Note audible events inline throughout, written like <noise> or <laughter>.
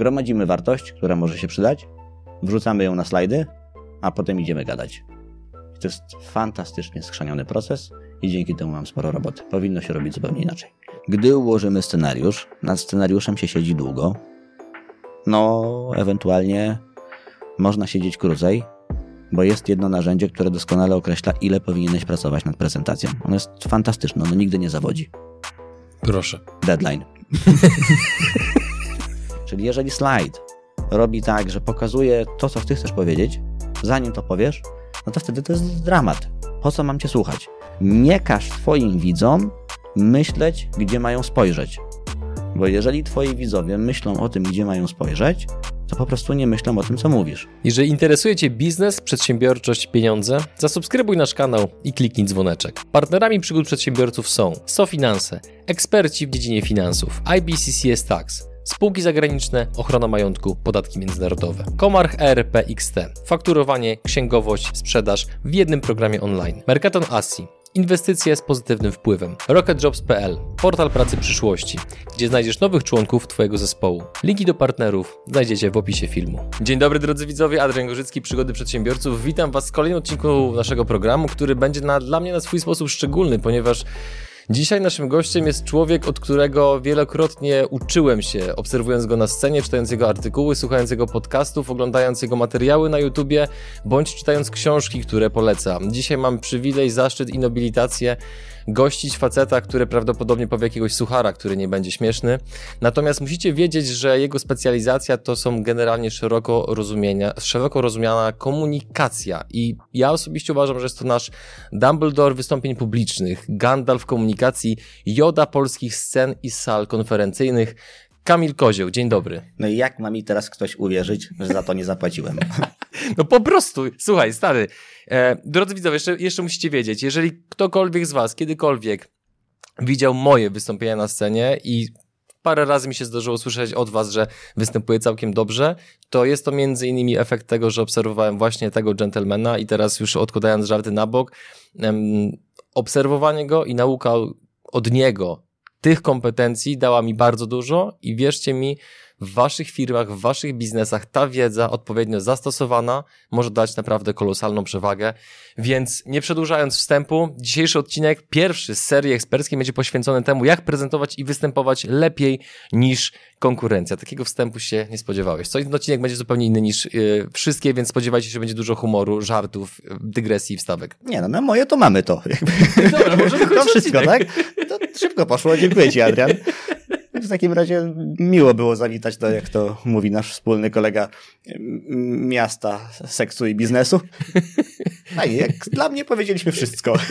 gromadzimy wartość, która może się przydać, wrzucamy ją na slajdy, a potem idziemy gadać. To jest fantastycznie skrzaniony proces i dzięki temu mam sporo roboty. Powinno się robić zupełnie inaczej. Gdy ułożymy scenariusz, nad scenariuszem się siedzi długo, no ewentualnie można siedzieć krócej, bo jest jedno narzędzie, które doskonale określa, ile powinieneś pracować nad prezentacją. Ono jest fantastyczne, ono nigdy nie zawodzi. Proszę. Deadline. <laughs> Czyli jeżeli slajd robi tak, że pokazuje to, co ty chcesz powiedzieć, zanim to powiesz, no to wtedy to jest dramat. Po co mam cię słuchać? Nie każ twoim widzom myśleć, gdzie mają spojrzeć. Bo jeżeli twoi widzowie myślą o tym, gdzie mają spojrzeć, to po prostu nie myślą o tym, co mówisz. Jeżeli interesuje Cię biznes, przedsiębiorczość, pieniądze, zasubskrybuj nasz kanał i kliknij dzwoneczek. Partnerami przygód przedsiębiorców są SoFinanse, eksperci w dziedzinie finansów, IBCCS Tax, spółki zagraniczne, ochrona majątku, podatki międzynarodowe, Komarch ERP XT, fakturowanie, księgowość, sprzedaż w jednym programie online, Mercaton Asi, Inwestycje z pozytywnym wpływem. RocketJobs.pl, portal pracy przyszłości, gdzie znajdziesz nowych członków Twojego zespołu. Linki do partnerów znajdziecie w opisie filmu. Dzień dobry drodzy widzowie, Adrian Gorzycki, Przygody Przedsiębiorców. Witam Was w kolejnym odcinku naszego programu, który będzie na, dla mnie na swój sposób szczególny, ponieważ Dzisiaj naszym gościem jest człowiek, od którego wielokrotnie uczyłem się, obserwując go na scenie, czytając jego artykuły, słuchając jego podcastów, oglądając jego materiały na YouTubie, bądź czytając książki, które poleca. Dzisiaj mam przywilej, zaszczyt i nobilitację gościć faceta, który prawdopodobnie powie jakiegoś suchara, który nie będzie śmieszny. Natomiast musicie wiedzieć, że jego specjalizacja to są generalnie szeroko, rozumienia, szeroko rozumiana komunikacja. I ja osobiście uważam, że jest to nasz Dumbledore wystąpień publicznych, Gandalf komunikacji, Joda polskich scen i sal konferencyjnych. Kamil Kozioł, dzień dobry. No i jak ma mi teraz ktoś uwierzyć, że za to nie zapłaciłem? <laughs> No po prostu, słuchaj, stary, drodzy widzowie, jeszcze, jeszcze musicie wiedzieć, jeżeli ktokolwiek z was kiedykolwiek widział moje wystąpienia na scenie i parę razy mi się zdarzyło słyszeć od was, że występuję całkiem dobrze, to jest to między innymi efekt tego, że obserwowałem właśnie tego gentlemana i teraz już odkładając żarty na bok, em, obserwowanie go i nauka od niego tych kompetencji dała mi bardzo dużo i wierzcie mi, w waszych firmach, w waszych biznesach ta wiedza odpowiednio zastosowana może dać naprawdę kolosalną przewagę. Więc nie przedłużając wstępu, dzisiejszy odcinek, pierwszy z serii eksperckiej będzie poświęcony temu, jak prezentować i występować lepiej niż konkurencja. Takiego wstępu się nie spodziewałeś. Co ten odcinek będzie zupełnie inny niż yy, wszystkie, więc spodziewajcie się, że będzie dużo humoru, żartów, dygresji i wstawek. Nie no, na moje to mamy to. <laughs> Dobra, może to wszystko, tak? To szybko poszło. Dziękuję ci, Adrian. W takim razie miło było zawitać do, jak to mówi nasz wspólny kolega, miasta seksu i biznesu. A <laughs> jak dla mnie powiedzieliśmy wszystko. <laughs>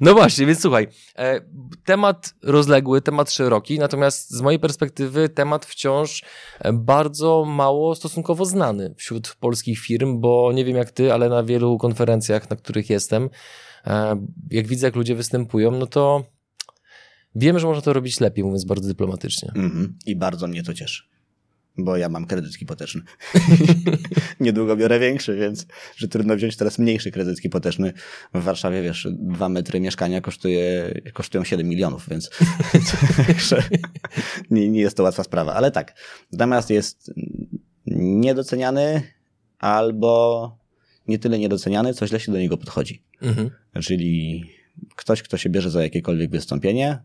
No właśnie, więc słuchaj, e, temat rozległy, temat szeroki, natomiast z mojej perspektywy temat wciąż bardzo mało stosunkowo znany wśród polskich firm, bo nie wiem jak ty, ale na wielu konferencjach, na których jestem, e, jak widzę, jak ludzie występują, no to Wiemy, że można to robić lepiej, mówiąc bardzo dyplomatycznie. Mm -hmm. I bardzo mnie to cieszy, bo ja mam kredyt hipoteczny. <laughs> Niedługo biorę większy, więc że trudno wziąć teraz mniejszy kredyt hipoteczny. W Warszawie, wiesz, dwa metry mieszkania kosztuje, kosztują 7 milionów, więc <laughs> nie, nie jest to łatwa sprawa. Ale tak, natomiast jest niedoceniany albo nie tyle niedoceniany, co źle się do niego podchodzi. Mhm. Czyli ktoś, kto się bierze za jakiekolwiek wystąpienie,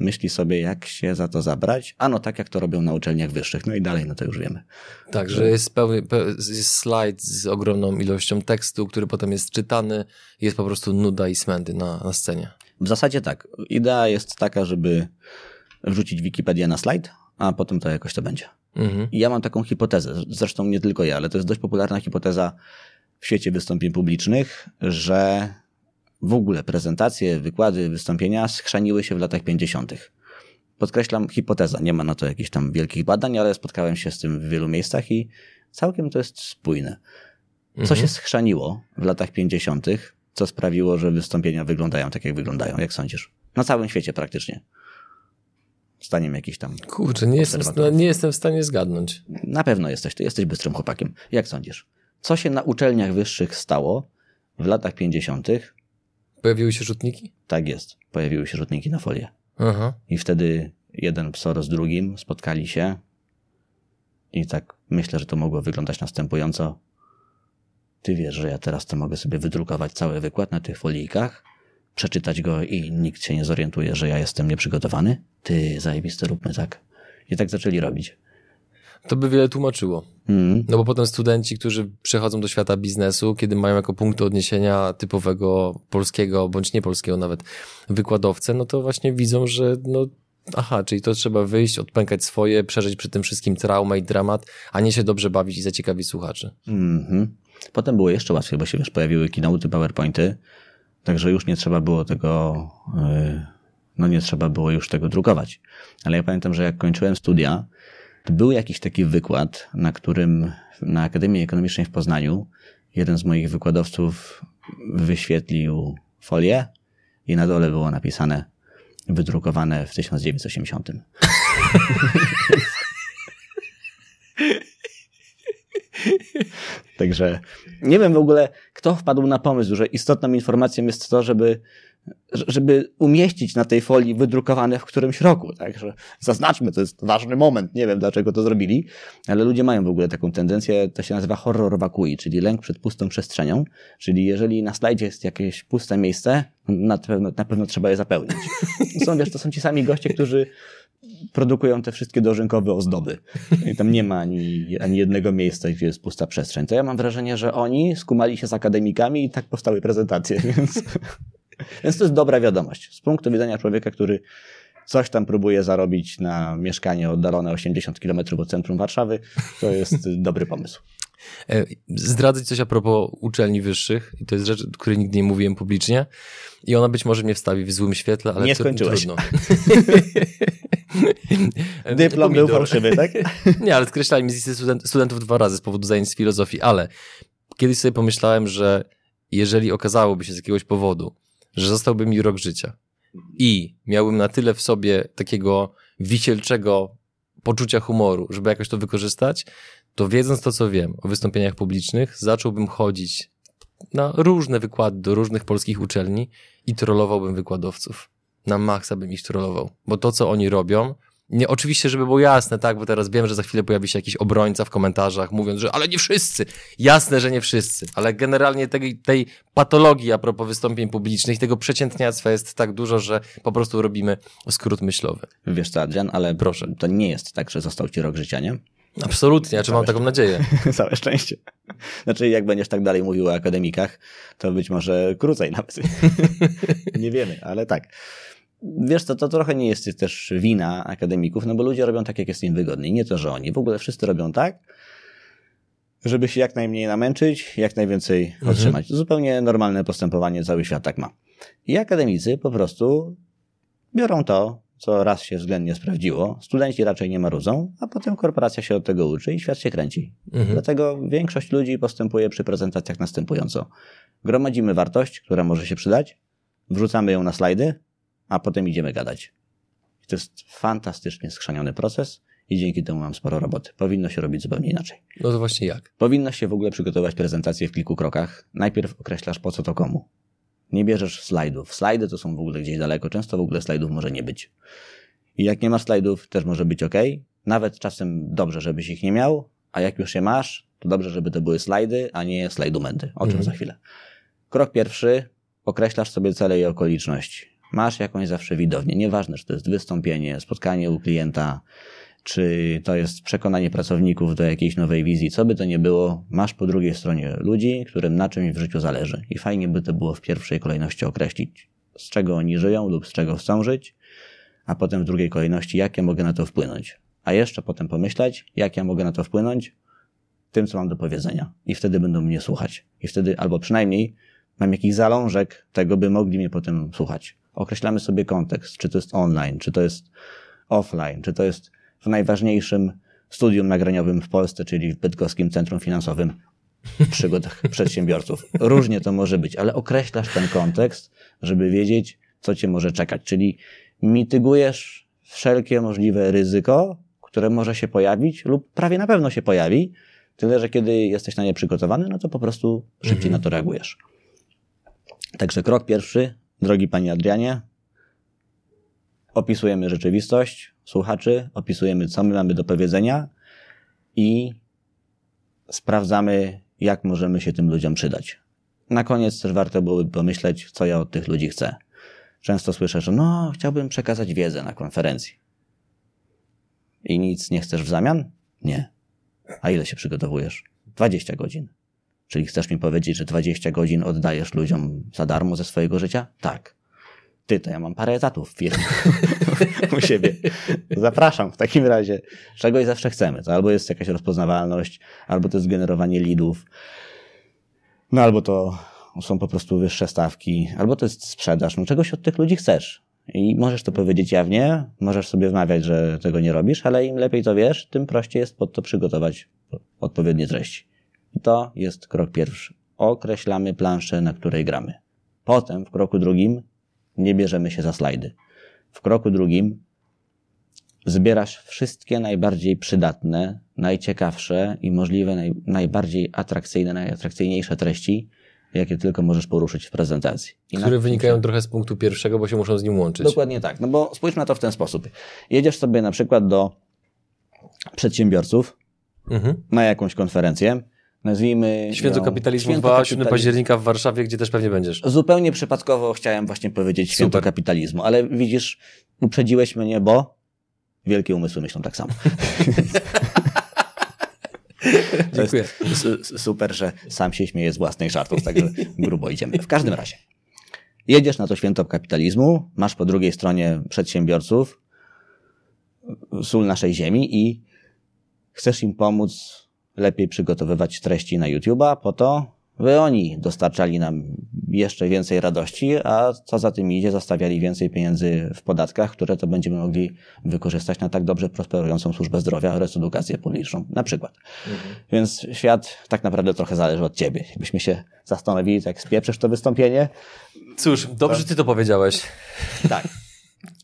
myśli sobie, jak się za to zabrać. A no tak, jak to robią na uczelniach wyższych. No i dalej, no to już wiemy. Tak, że jest, pełny, jest slajd z ogromną ilością tekstu, który potem jest czytany. Jest po prostu nuda i smędy na, na scenie. W zasadzie tak. Idea jest taka, żeby wrzucić Wikipedię na slajd, a potem to jakoś to będzie. Mhm. I ja mam taką hipotezę, zresztą nie tylko ja, ale to jest dość popularna hipoteza w świecie wystąpień publicznych, że w ogóle prezentacje, wykłady, wystąpienia schrzaniły się w latach 50. Podkreślam hipoteza, nie ma na to jakichś tam wielkich badań, ale spotkałem się z tym w wielu miejscach i całkiem to jest spójne. Co mhm. się schrzaniło w latach 50., co sprawiło, że wystąpienia wyglądają tak, jak wyglądają, jak sądzisz? Na całym świecie praktycznie. Zdaniem jakiś tam. Kurczę, nie jestem, nie jestem w stanie zgadnąć. Na pewno jesteś, ty jesteś bystrym chłopakiem. Jak sądzisz? Co się na uczelniach wyższych stało w latach 50., Pojawiły się rzutniki? Tak jest. Pojawiły się rzutniki na folię. Aha. I wtedy jeden psor z drugim spotkali się I tak myślę, że to mogło wyglądać następująco. Ty wiesz, że ja teraz to mogę sobie wydrukować cały wykład na tych folijkach, przeczytać go i nikt się nie zorientuje, że ja jestem nieprzygotowany? Ty, zajebiste, róbmy tak. I tak zaczęli robić. To by wiele tłumaczyło. Mm. No bo potem studenci, którzy przechodzą do świata biznesu, kiedy mają jako punkt odniesienia typowego polskiego, bądź niepolskiego nawet wykładowcę, no to właśnie widzą, że no aha, czyli to trzeba wyjść, odpękać swoje, przeżyć przy tym wszystkim traumę i dramat, a nie się dobrze bawić i zaciekawić słuchaczy. Mm -hmm. Potem było jeszcze łatwiej, bo się wiesz, pojawiły keynote, powerpointy, także już nie trzeba było tego, yy, no nie trzeba było już tego drukować. Ale ja pamiętam, że jak kończyłem studia, był jakiś taki wykład, na którym na Akademii Ekonomicznej w Poznaniu jeden z moich wykładowców wyświetlił folię i na dole było napisane wydrukowane w 1980. <laughs> Także nie wiem w ogóle, kto wpadł na pomysł, że istotną informacją jest to, żeby żeby umieścić na tej folii wydrukowane w którymś roku. Także zaznaczmy, to jest ważny moment. Nie wiem, dlaczego to zrobili, ale ludzie mają w ogóle taką tendencję, to się nazywa horror wakui, czyli lęk przed pustą przestrzenią. Czyli jeżeli na slajdzie jest jakieś puste miejsce, na pewno, na pewno trzeba je zapełnić. Są, wiesz, to są ci sami goście, którzy produkują te wszystkie dożynkowe ozdoby. I tam nie ma ani, ani jednego miejsca, gdzie jest pusta przestrzeń. To ja mam wrażenie, że oni skumali się z akademikami i tak powstały prezentacje, <laughs> więc... Więc to jest dobra wiadomość. Z punktu widzenia człowieka, który coś tam próbuje zarobić na mieszkanie oddalone 80 km od centrum Warszawy, to jest dobry pomysł. E, zdradzać coś a propos uczelni wyższych, i to jest rzecz, której nigdy nie mówiłem publicznie, i ona być może mnie wstawi w złym świetle, ale nie skończyłeś. trudno. <laughs> Dyplom był fałszywy, tak? <laughs> nie, ale skreślali mi z listy studentów dwa razy z powodu zajęć z filozofii, ale kiedyś sobie pomyślałem, że jeżeli okazałoby się z jakiegoś powodu, że zostałby mi rok życia i miałbym na tyle w sobie takiego wisielczego poczucia humoru, żeby jakoś to wykorzystać, to wiedząc to, co wiem o wystąpieniach publicznych, zacząłbym chodzić na różne wykłady do różnych polskich uczelni i trollowałbym wykładowców. Na maksa bym ich trollował, bo to, co oni robią, nie, oczywiście, żeby było jasne, tak, bo teraz wiem, że za chwilę pojawi się jakiś obrońca w komentarzach, mówiąc, że ale nie wszyscy. Jasne, że nie wszyscy, ale generalnie tej, tej patologii a propos wystąpień publicznych, tego przeciętniactwa jest tak dużo, że po prostu robimy skrót myślowy. Wiesz co, Adrian, ale proszę, to nie jest tak, że został ci rok życia, nie? Absolutnie, ja czy mam taką nadzieję. <laughs> Całe szczęście. Znaczy, jak będziesz tak dalej mówił o akademikach, to być może krócej nawet. <laughs> nie wiemy, ale tak wiesz co, to trochę nie jest też wina akademików, no bo ludzie robią tak, jak jest im wygodniej. Nie to, że oni. W ogóle wszyscy robią tak, żeby się jak najmniej namęczyć, jak najwięcej mhm. otrzymać. Zupełnie normalne postępowanie, cały świat tak ma. I akademicy po prostu biorą to, co raz się względnie sprawdziło. Studenci raczej nie marudzą, a potem korporacja się od tego uczy i świat się kręci. Mhm. Dlatego większość ludzi postępuje przy prezentacjach następująco. Gromadzimy wartość, która może się przydać, wrzucamy ją na slajdy, a potem idziemy gadać. I to jest fantastycznie skrzaniony proces i dzięki temu mam sporo roboty. Powinno się robić zupełnie inaczej. No to właśnie jak? Powinno się w ogóle przygotować prezentację w kilku krokach. Najpierw określasz po co to komu. Nie bierzesz slajdów. Slajdy to są w ogóle gdzieś daleko. Często w ogóle slajdów może nie być. I jak nie masz slajdów, też może być ok. Nawet czasem dobrze, żebyś ich nie miał, a jak już je masz, to dobrze, żeby to były slajdy, a nie slajdumenty. O czym mhm. za chwilę. Krok pierwszy. Określasz sobie cele i okoliczności masz jakąś zawsze widownię. Nieważne, czy to jest wystąpienie, spotkanie u klienta, czy to jest przekonanie pracowników do jakiejś nowej wizji, co by to nie było, masz po drugiej stronie ludzi, którym na czymś w życiu zależy. I fajnie by to było w pierwszej kolejności określić, z czego oni żyją lub z czego chcą żyć, a potem w drugiej kolejności, jak ja mogę na to wpłynąć. A jeszcze potem pomyśleć, jak ja mogę na to wpłynąć tym, co mam do powiedzenia. I wtedy będą mnie słuchać. I wtedy, albo przynajmniej mam jakiś zalążek tego, by mogli mnie potem słuchać określamy sobie kontekst, czy to jest online, czy to jest offline, czy to jest w najważniejszym studium nagraniowym w Polsce, czyli w Bydgoskim Centrum Finansowym przygodach <laughs> przedsiębiorców. Różnie to może być, ale określasz ten kontekst, żeby wiedzieć, co cię może czekać. Czyli mitygujesz wszelkie możliwe ryzyko, które może się pojawić lub prawie na pewno się pojawi, tyle, że kiedy jesteś na nie przygotowany, no to po prostu szybciej mhm. na to reagujesz. Także krok pierwszy, Drogi Panie Adrianie, opisujemy rzeczywistość słuchaczy, opisujemy, co my mamy do powiedzenia i sprawdzamy, jak możemy się tym ludziom przydać. Na koniec też warto byłoby pomyśleć, co ja od tych ludzi chcę. Często słyszę, że no, chciałbym przekazać wiedzę na konferencji. I nic nie chcesz w zamian? Nie. A ile się przygotowujesz? 20 godzin. Czyli chcesz mi powiedzieć, że 20 godzin oddajesz ludziom za darmo ze swojego życia? Tak. Ty, to ja mam parę etatów w firmie <laughs> u siebie. Zapraszam w takim razie. Czegoś zawsze chcemy. To albo jest jakaś rozpoznawalność, albo to jest generowanie leadów, no albo to są po prostu wyższe stawki, albo to jest sprzedaż. No czegoś od tych ludzi chcesz. I możesz to powiedzieć jawnie, możesz sobie wmawiać, że tego nie robisz, ale im lepiej to wiesz, tym prościej jest pod to przygotować odpowiednie treści. To jest krok pierwszy. Określamy planszę, na której gramy. Potem w kroku drugim nie bierzemy się za slajdy. W kroku drugim zbierasz wszystkie najbardziej przydatne, najciekawsze i możliwe naj, najbardziej atrakcyjne, najatrakcyjniejsze treści, jakie tylko możesz poruszyć w prezentacji. I Które wynikają trochę z punktu pierwszego, bo się muszą z nim łączyć. Dokładnie tak. No bo spójrzmy na to w ten sposób. Jedziesz sobie na przykład do przedsiębiorców mhm. na jakąś konferencję, nazwijmy. Święto kapitalizmu Święto 2, 7 października w Warszawie, gdzie też pewnie będziesz. Zupełnie przypadkowo chciałem właśnie powiedzieć Święto Super. kapitalizmu, ale widzisz, uprzedziłeś mnie, bo wielkie umysły myślą tak samo. <laughs> Dziękuję. super, że sam się śmieję z własnych żartów, tak grubo idziemy. W każdym razie, jedziesz na to święto kapitalizmu, masz po drugiej stronie przedsiębiorców, sól naszej ziemi i chcesz im pomóc lepiej przygotowywać treści na YouTube'a po to, by oni dostarczali nam jeszcze więcej radości, a co za tym idzie, zostawiali więcej pieniędzy w podatkach, które to będziemy mogli wykorzystać na tak dobrze prosperującą służbę zdrowia oraz edukację publiczną, na przykład. Mhm. Więc świat tak naprawdę trochę zależy od ciebie. Jakbyśmy się zastanowili, jak spieprzysz to wystąpienie. Cóż, dobrze ty to powiedziałeś. Tak.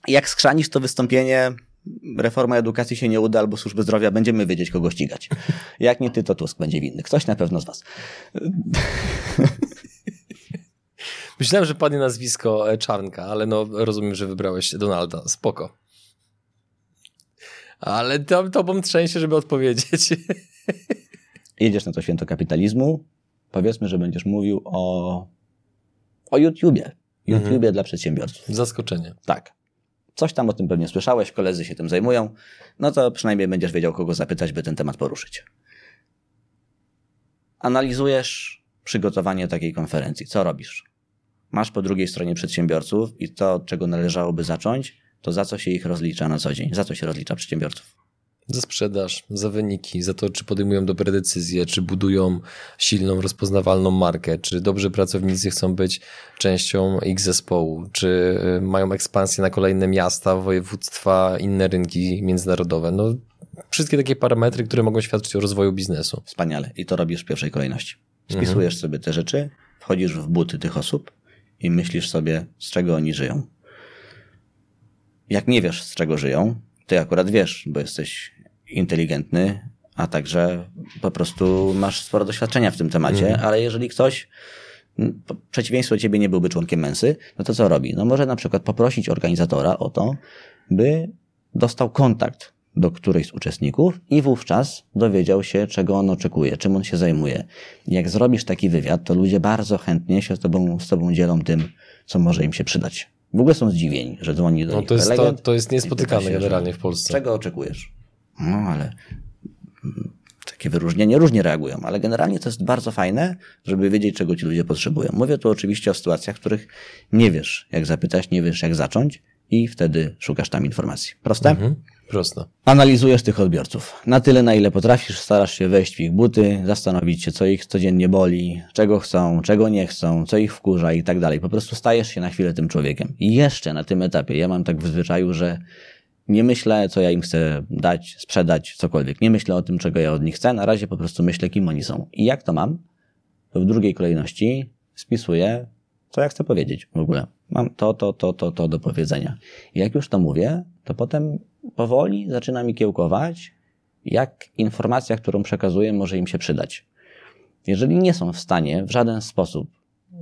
Jak skrzanisz to wystąpienie, reforma edukacji się nie uda albo służby zdrowia, będziemy wiedzieć, kogo ścigać. Jak nie ty, to Tusk będzie winny. Ktoś na pewno z was. <laughs> Myślałem, że padnie nazwisko e, Czarnka, ale no rozumiem, że wybrałeś Donalda. Spoko. Ale to, tobą trzęsie, żeby odpowiedzieć. <laughs> Jedziesz na to święto kapitalizmu. Powiedzmy, że będziesz mówił o, o YouTubie. YouTubie mhm. dla przedsiębiorców. Zaskoczenie. Tak coś tam o tym pewnie słyszałeś, koledzy się tym zajmują, no to przynajmniej będziesz wiedział, kogo zapytać, by ten temat poruszyć. Analizujesz przygotowanie takiej konferencji. Co robisz? Masz po drugiej stronie przedsiębiorców i to, od czego należałoby zacząć, to za co się ich rozlicza na co dzień? Za co się rozlicza przedsiębiorców? Za sprzedaż, za wyniki, za to, czy podejmują dobre decyzje, czy budują silną, rozpoznawalną markę, czy dobrzy pracownicy chcą być częścią ich zespołu, czy y, mają ekspansję na kolejne miasta, województwa, inne rynki międzynarodowe. No, wszystkie takie parametry, które mogą świadczyć o rozwoju biznesu. Wspaniale. I to robisz w pierwszej kolejności. Spisujesz mhm. sobie te rzeczy, wchodzisz w buty tych osób i myślisz sobie, z czego oni żyją. Jak nie wiesz, z czego żyją, ty akurat wiesz, bo jesteś inteligentny, a także po prostu masz sporo doświadczenia w tym temacie, mm. ale jeżeli ktoś przeciwieństwo ciebie nie byłby członkiem mensy, no to co robi? No może na przykład poprosić organizatora o to, by dostał kontakt do którejś z uczestników i wówczas dowiedział się, czego on oczekuje, czym on się zajmuje. Jak zrobisz taki wywiad, to ludzie bardzo chętnie się z tobą, z tobą dzielą tym, co może im się przydać. W ogóle są zdziwieni, że dzwoni do no, nich to jest, to, to jest niespotykane generalnie w Polsce. Czego oczekujesz? No, ale takie wyróżnienia różnie reagują, ale generalnie to jest bardzo fajne, żeby wiedzieć, czego ci ludzie potrzebują. Mówię tu oczywiście o sytuacjach, w których nie wiesz, jak zapytać, nie wiesz, jak zacząć i wtedy szukasz tam informacji. Proste? Mhm. Proste. Analizujesz tych odbiorców. Na tyle, na ile potrafisz, starasz się wejść w ich buty, zastanowić się, co ich codziennie boli, czego chcą, czego nie chcą, co ich wkurza i tak dalej. Po prostu stajesz się na chwilę tym człowiekiem. I jeszcze na tym etapie, ja mam tak w zwyczaju, że nie myślę, co ja im chcę dać, sprzedać, cokolwiek. Nie myślę o tym, czego ja od nich chcę. Na razie po prostu myślę, kim oni są. I jak to mam? To w drugiej kolejności spisuję, co ja chcę powiedzieć w ogóle. Mam to, to, to, to, to do powiedzenia. I jak już to mówię, to potem powoli zaczyna mi kiełkować, jak informacja, którą przekazuję, może im się przydać. Jeżeli nie są w stanie w żaden sposób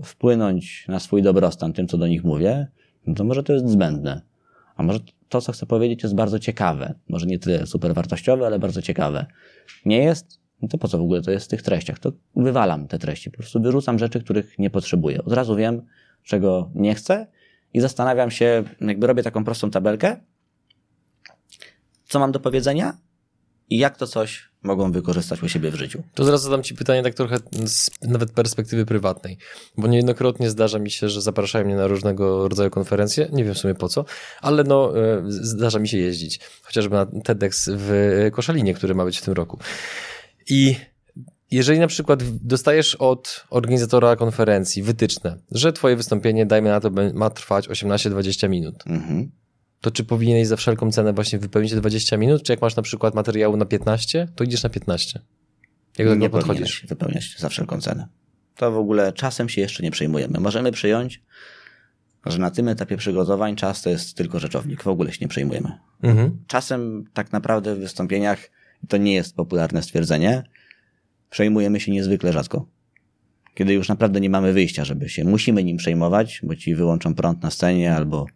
wpłynąć na swój dobrostan tym, co do nich mówię, no to może to jest zbędne A może to, co chcę powiedzieć, jest bardzo ciekawe. Może nie tyle super wartościowe, ale bardzo ciekawe. Nie jest? No to po co w ogóle to jest w tych treściach? To wywalam te treści. Po prostu wyrzucam rzeczy, których nie potrzebuję. Od razu wiem, czego nie chcę i zastanawiam się, jakby robię taką prostą tabelkę, co mam do powiedzenia i jak to coś mogą wykorzystać u siebie w życiu. To zaraz zadam Ci pytanie tak trochę z nawet perspektywy prywatnej, bo niejednokrotnie zdarza mi się, że zapraszają mnie na różnego rodzaju konferencje, nie wiem w sumie po co, ale no e, zdarza mi się jeździć, chociażby na TEDx w Koszalinie, który ma być w tym roku. I jeżeli na przykład dostajesz od organizatora konferencji wytyczne, że twoje wystąpienie, dajmy na to, ma trwać 18-20 minut, mhm to czy powinieneś za wszelką cenę właśnie wypełnić te 20 minut, czy jak masz na przykład materiału na 15, to idziesz na 15? Jak do tego podchodzisz? wypełniać za wszelką cenę. To w ogóle czasem się jeszcze nie przejmujemy. Możemy przyjąć, że na tym etapie przygotowań czas to jest tylko rzeczownik. W ogóle się nie przejmujemy. Mhm. Czasem tak naprawdę w wystąpieniach, to nie jest popularne stwierdzenie, przejmujemy się niezwykle rzadko. Kiedy już naprawdę nie mamy wyjścia, żeby się musimy nim przejmować, bo ci wyłączą prąd na scenie albo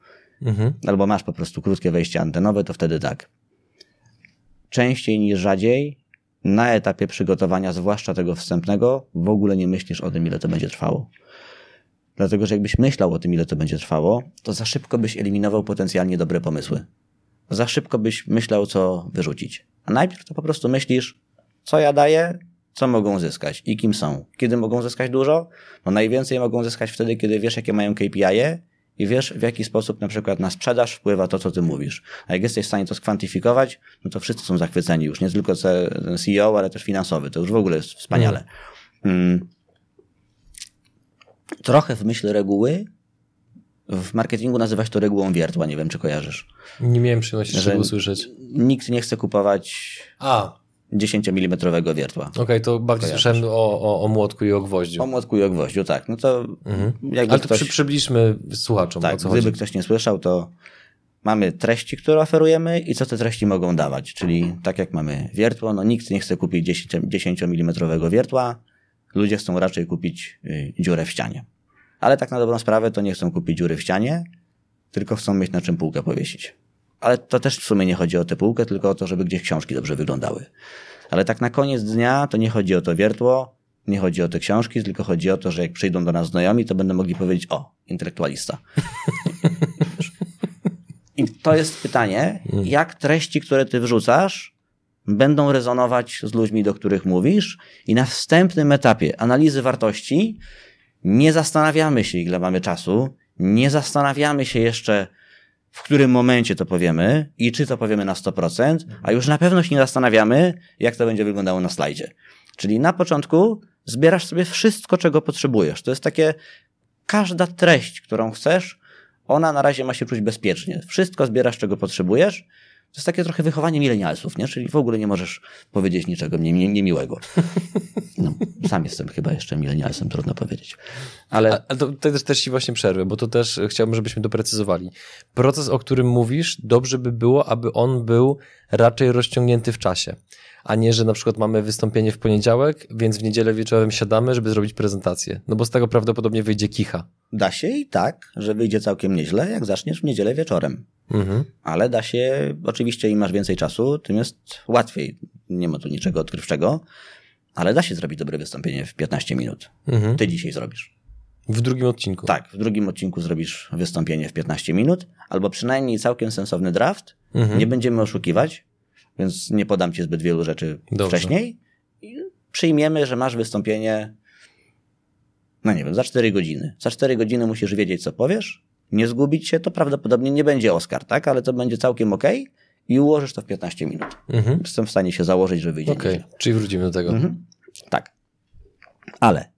mhm. albo masz po prostu krótkie wejście antenowe, to wtedy tak. Częściej niż rzadziej na etapie przygotowania, zwłaszcza tego wstępnego, w ogóle nie myślisz o tym, ile to będzie trwało. Dlatego, że jakbyś myślał o tym, ile to będzie trwało, to za szybko byś eliminował potencjalnie dobre pomysły. Za szybko byś myślał, co wyrzucić. A najpierw to po prostu myślisz, co ja daję, co mogą zyskać i kim są. Kiedy mogą zyskać dużo? No najwięcej mogą zyskać wtedy, kiedy wiesz, jakie mają KPI i wiesz, w jaki sposób na przykład na sprzedaż wpływa to, co ty mówisz. A jak jesteś w stanie to skwantyfikować, no to wszyscy są zachwyceni już, nie tylko CEO, ale też finansowy. To już w ogóle jest wspaniale. Mm. Trochę w myśl reguły w marketingu nazywać to regułą wiertła, nie wiem, czy kojarzysz. Nie miałem przyjemności tego usłyszeć. Nikt nie chce kupować A. 10 mm wiertła. Okej, okay, to bardziej słyszałem o, o, o młotku i o gwoździu. O młotku i o gwoździu, tak. No to mhm. jakby Ale to ktoś... przy, przybliżmy słuchaczom, tak, o co gdyby chodzi. ktoś nie słyszał, to mamy treści, które oferujemy i co te treści mogą dawać. Czyli tak jak mamy wiertło, no nikt nie chce kupić 10, 10 mm wiertła, ludzie chcą raczej kupić y, dziurę w ścianie. Ale tak na dobrą sprawę to nie chcą kupić dziury w ścianie, tylko chcą mieć na czym półkę powiesić. Ale to też w sumie nie chodzi o tę półkę, tylko o to, żeby gdzieś książki dobrze wyglądały. Ale tak na koniec dnia to nie chodzi o to wiertło, nie chodzi o te książki, tylko chodzi o to, że jak przyjdą do nas znajomi, to będą mogli powiedzieć, o, intelektualista. I to jest pytanie, jak treści, które ty wrzucasz, będą rezonować z ludźmi, do których mówisz i na wstępnym etapie analizy wartości nie zastanawiamy się, ile mamy czasu, nie zastanawiamy się jeszcze, w którym momencie to powiemy i czy to powiemy na 100%, a już na pewno się nie zastanawiamy, jak to będzie wyglądało na slajdzie. Czyli na początku zbierasz sobie wszystko, czego potrzebujesz. To jest takie, każda treść, którą chcesz, ona na razie ma się czuć bezpiecznie. Wszystko zbierasz, czego potrzebujesz, to jest takie trochę wychowanie milenialsów, nie? Czyli w ogóle nie możesz powiedzieć niczego niemiłego. <laughs> No, sam jestem chyba jeszcze milenialsem, trudno powiedzieć. Ale, Ale to, to też, też ci właśnie przerwę, bo to też chciałbym, żebyśmy doprecyzowali. Proces, o którym mówisz, dobrze by było, aby on był raczej rozciągnięty w czasie a nie, że na przykład mamy wystąpienie w poniedziałek, więc w niedzielę wieczorem siadamy, żeby zrobić prezentację. No bo z tego prawdopodobnie wyjdzie kicha. Da się i tak, że wyjdzie całkiem nieźle, jak zaczniesz w niedzielę wieczorem. Mhm. Ale da się, oczywiście im masz więcej czasu, tym jest łatwiej. Nie ma tu niczego odkrywczego, ale da się zrobić dobre wystąpienie w 15 minut. Mhm. Ty dzisiaj zrobisz. W drugim odcinku. Tak, w drugim odcinku zrobisz wystąpienie w 15 minut, albo przynajmniej całkiem sensowny draft. Mhm. Nie będziemy oszukiwać, więc nie podam ci zbyt wielu rzeczy Dobrze. wcześniej. I przyjmiemy, że masz wystąpienie, no nie wiem, za 4 godziny. Za 4 godziny musisz wiedzieć, co powiesz, nie zgubić się, to prawdopodobnie nie będzie Oscar, tak? Ale to będzie całkiem ok i ułożysz to w 15 minut. Mhm. Jestem w stanie się założyć, że wyjdzie. Okej, okay. czyli wrócimy do tego. Mhm. Tak. Ale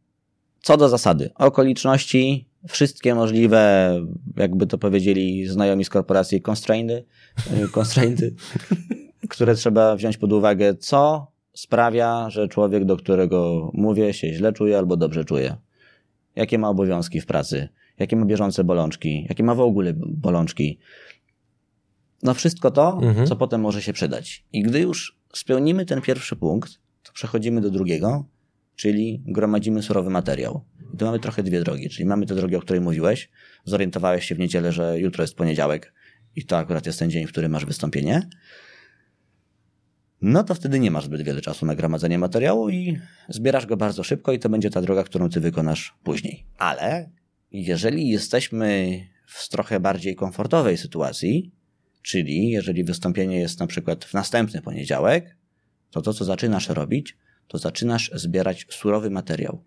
co do zasady, okoliczności, wszystkie możliwe, jakby to powiedzieli znajomi z korporacji, constrainty, constrainty <laughs> które trzeba wziąć pod uwagę, co sprawia, że człowiek, do którego mówię, się źle czuje albo dobrze czuje. Jakie ma obowiązki w pracy, jakie ma bieżące bolączki, jakie ma w ogóle bolączki. No wszystko to, mhm. co potem może się przydać. I gdy już spełnimy ten pierwszy punkt, to przechodzimy do drugiego, czyli gromadzimy surowy materiał. I tu mamy trochę dwie drogi, czyli mamy tę drogę, o której mówiłeś, zorientowałeś się w niedzielę, że jutro jest poniedziałek i to akurat jest ten dzień, w którym masz wystąpienie, no to wtedy nie masz zbyt wiele czasu na gromadzenie materiału i zbierasz go bardzo szybko i to będzie ta droga, którą ty wykonasz później. Ale jeżeli jesteśmy w trochę bardziej komfortowej sytuacji, czyli jeżeli wystąpienie jest na przykład w następny poniedziałek, to to, co zaczynasz robić, to zaczynasz zbierać surowy materiał.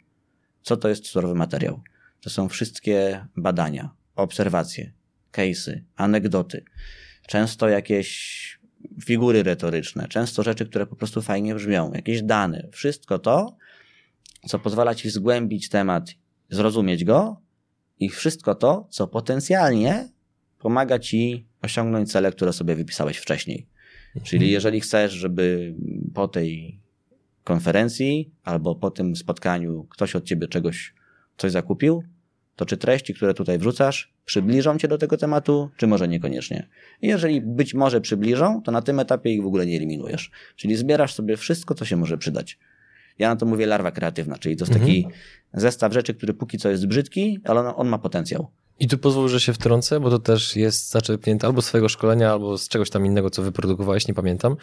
Co to jest surowy materiał? To są wszystkie badania, obserwacje, case'y, anegdoty, często jakieś figury retoryczne, często rzeczy, które po prostu fajnie brzmią, jakieś dane, wszystko to, co pozwala ci zgłębić temat, zrozumieć go i wszystko to, co potencjalnie pomaga ci osiągnąć cele, które sobie wypisałeś wcześniej. Mhm. Czyli jeżeli chcesz, żeby po tej konferencji albo po tym spotkaniu ktoś od ciebie czegoś, coś zakupił, to czy treści, które tutaj wrzucasz, przybliżą cię do tego tematu, czy może niekoniecznie. I jeżeli być może przybliżą, to na tym etapie ich w ogóle nie eliminujesz. Czyli zbierasz sobie wszystko, co się może przydać. Ja na to mówię larwa kreatywna, czyli to jest taki mhm. zestaw rzeczy, który póki co jest brzydki, ale on, on ma potencjał. I tu pozwól, że się wtrącę, bo to też jest zaczerpnięte albo z swojego szkolenia, albo z czegoś tam innego, co wyprodukowałeś, nie pamiętam.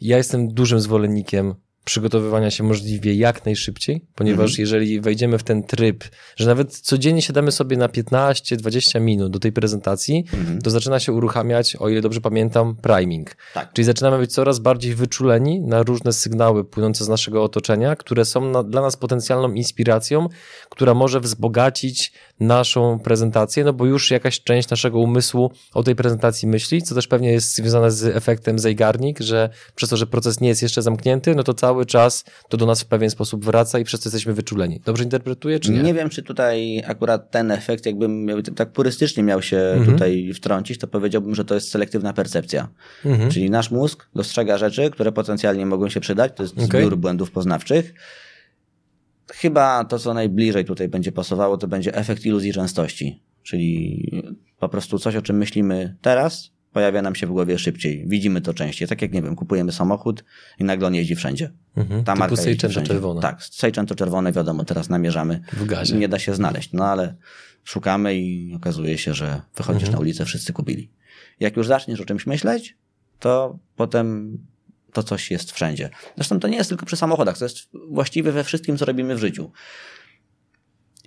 Ja jestem dużym zwolennikiem przygotowywania się możliwie jak najszybciej, ponieważ mhm. jeżeli wejdziemy w ten tryb, że nawet codziennie siadamy sobie na 15-20 minut do tej prezentacji, mhm. to zaczyna się uruchamiać, o ile dobrze pamiętam, priming. Tak. Czyli zaczynamy być coraz bardziej wyczuleni na różne sygnały płynące z naszego otoczenia, które są na, dla nas potencjalną inspiracją, która może wzbogacić naszą prezentację, no bo już jakaś część naszego umysłu o tej prezentacji myśli, co też pewnie jest związane z efektem zajgarnik, że przez to, że proces nie jest jeszcze zamknięty, no to cały czas to do nas w pewien sposób wraca i przez to jesteśmy wyczuleni. Dobrze interpretuję, czy nie? Nie wiem, czy tutaj akurat ten efekt, jakbym tak purystycznie miał się mhm. tutaj wtrącić, to powiedziałbym, że to jest selektywna percepcja. Mhm. Czyli nasz mózg dostrzega rzeczy, które potencjalnie mogą się przydać, to jest okay. zbiór błędów poznawczych, Chyba to, co najbliżej tutaj będzie pasowało, to będzie efekt iluzji częstości. Czyli po prostu coś, o czym myślimy teraz, pojawia nam się w głowie szybciej. Widzimy to częściej. Tak jak, nie wiem, kupujemy samochód i nagle on jeździ wszędzie. Mhm, Ta marka jeździ wszędzie. czerwone. Tak, Seicento czerwone, wiadomo, teraz namierzamy. W gazie. Nie da się znaleźć. No ale szukamy i okazuje się, że wychodzisz mhm. na ulicę, wszyscy kupili. Jak już zaczniesz o czymś myśleć, to potem to coś jest wszędzie. Zresztą to nie jest tylko przy samochodach, to jest właściwie we wszystkim, co robimy w życiu.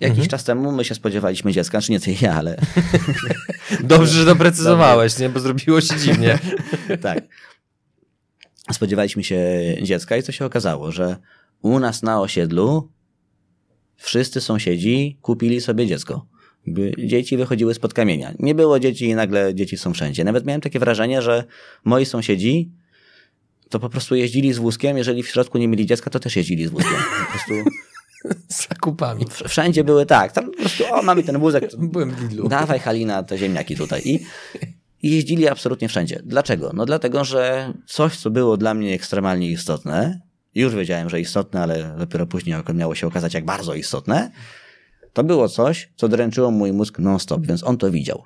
Jakiś mhm. czas temu my się spodziewaliśmy dziecka, czy nie ty, ja, ale... <laughs> Dobrze, że doprecyzowałeś, nie? bo zrobiło się dziwnie. <laughs> tak. Spodziewaliśmy się dziecka i co się okazało, że u nas na osiedlu wszyscy sąsiedzi kupili sobie dziecko. Dzieci wychodziły spod kamienia. Nie było dzieci i nagle dzieci są wszędzie. Nawet miałem takie wrażenie, że moi sąsiedzi to po prostu jeździli z wózkiem. Jeżeli w środku nie mieli dziecka, to też jeździli z wózkiem. Po prostu <laughs> z zakupami. Wszędzie były tak. Tam po prostu, o, mamy ten wózek. <laughs> Byłem w Lidlu. Dawaj Halina te ziemniaki tutaj. I, I jeździli absolutnie wszędzie. Dlaczego? No dlatego, że coś, co było dla mnie ekstremalnie istotne, już wiedziałem, że istotne, ale dopiero później miało się okazać, jak bardzo istotne, to było coś, co dręczyło mój mózg non-stop, więc on to widział.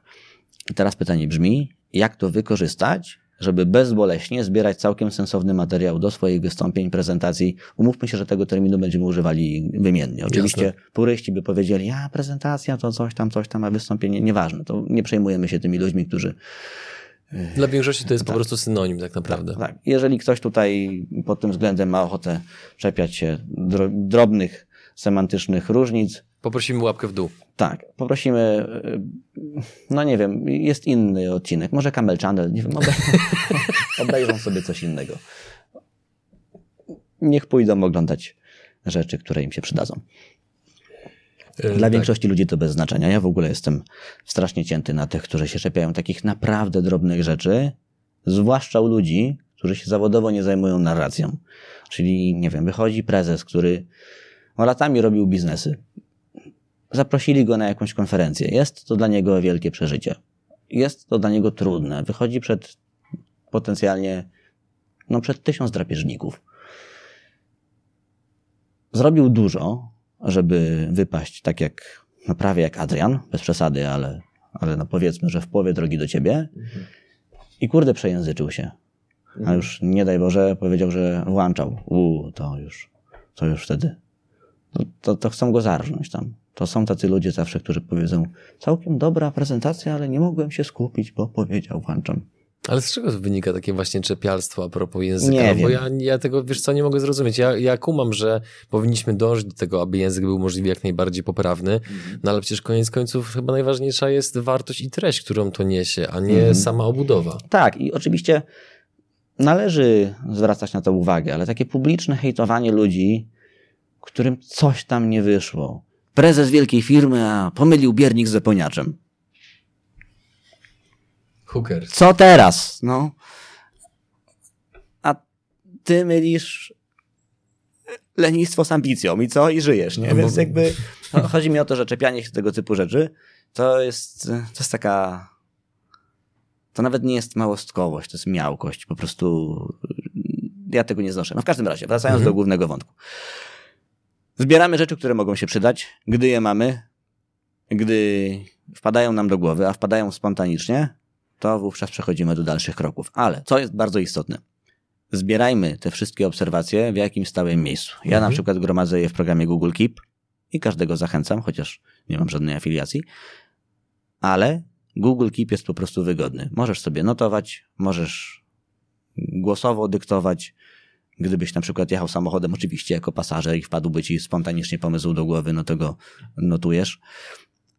I teraz pytanie brzmi, jak to wykorzystać, żeby bezboleśnie zbierać całkiem sensowny materiał do swoich wystąpień, prezentacji. Umówmy się, że tego terminu będziemy używali wymiennie. Oczywiście Jasne. puryści by powiedzieli, a prezentacja to coś tam, coś tam, a wystąpienie nieważne. To nie przejmujemy się tymi ludźmi, którzy e, dla większości to jest tak. po prostu synonim tak naprawdę. Tak, tak. Jeżeli ktoś tutaj pod tym względem ma ochotę czepiać się drobnych semantycznych różnic, Poprosimy łapkę w dół. Tak, poprosimy, no nie wiem, jest inny odcinek, może Camel Channel, nie wiem, <laughs> obejrzą sobie coś innego. Niech pójdą oglądać rzeczy, które im się przydadzą. E, Dla tak. większości ludzi to bez znaczenia. Ja w ogóle jestem strasznie cięty na tych, którzy się czepiają takich naprawdę drobnych rzeczy, zwłaszcza u ludzi, którzy się zawodowo nie zajmują narracją. Czyli, nie wiem, wychodzi prezes, który latami robił biznesy, zaprosili go na jakąś konferencję. Jest to dla niego wielkie przeżycie. Jest to dla niego trudne. Wychodzi przed potencjalnie, no przed tysiąc drapieżników. Zrobił dużo, żeby wypaść tak jak, no prawie jak Adrian, bez przesady, ale, ale no powiedzmy, że w połowie drogi do ciebie. I kurde przejęzyczył się. A już nie daj Boże powiedział, że włączał. Uuu, to już, to już wtedy. No, to, to chcą go zarżnąć tam to są tacy ludzie zawsze, którzy powiedzą, całkiem dobra prezentacja, ale nie mogłem się skupić, bo powiedział włączam. Ale z czego wynika takie właśnie czepialstwo a propos języka? Nie Bo wiem. ja, ja tego, wiesz co, nie mogę zrozumieć. Ja, ja kumam, że powinniśmy dążyć do tego, aby język był możliwie jak najbardziej poprawny, no ale przecież koniec końców chyba najważniejsza jest wartość i treść, którą to niesie, a nie Mhm. sama obudowa. Tak, i oczywiście należy zwracać na to uwagę, ale takie publiczne hejtowanie ludzi, którym coś tam nie wyszło. Prezes wielkiej firmy, a pomylił biernik z zapomniaczem. Hookers. Co teraz? No. A ty mylisz lenistwo z ambicją i co? I żyjesz, nie? No Więc jakby no, chodzi mi o to, że czepianie się tego typu rzeczy to jest, to jest taka to nawet nie jest małostkowość, to jest miałkość. Po prostu ja tego nie znoszę. No w każdym razie, wracając Mhm. do głównego wątku. Zbieramy rzeczy, które mogą się przydać, gdy je mamy, gdy wpadają nam do głowy, a wpadają spontanicznie, to wówczas przechodzimy do dalszych kroków. Ale co jest bardzo istotne, zbierajmy te wszystkie obserwacje w jakimś stałym miejscu. Ja Mhm. na przykład gromadzę je w programie Google Keep i każdego zachęcam, chociaż nie mam żadnej afiliacji, ale Google Keep jest po prostu wygodny. Możesz sobie notować, możesz głosowo dyktować. Gdybyś na przykład jechał samochodem, oczywiście jako pasażer i wpadłby ci spontanicznie pomysł do głowy, no to go notujesz.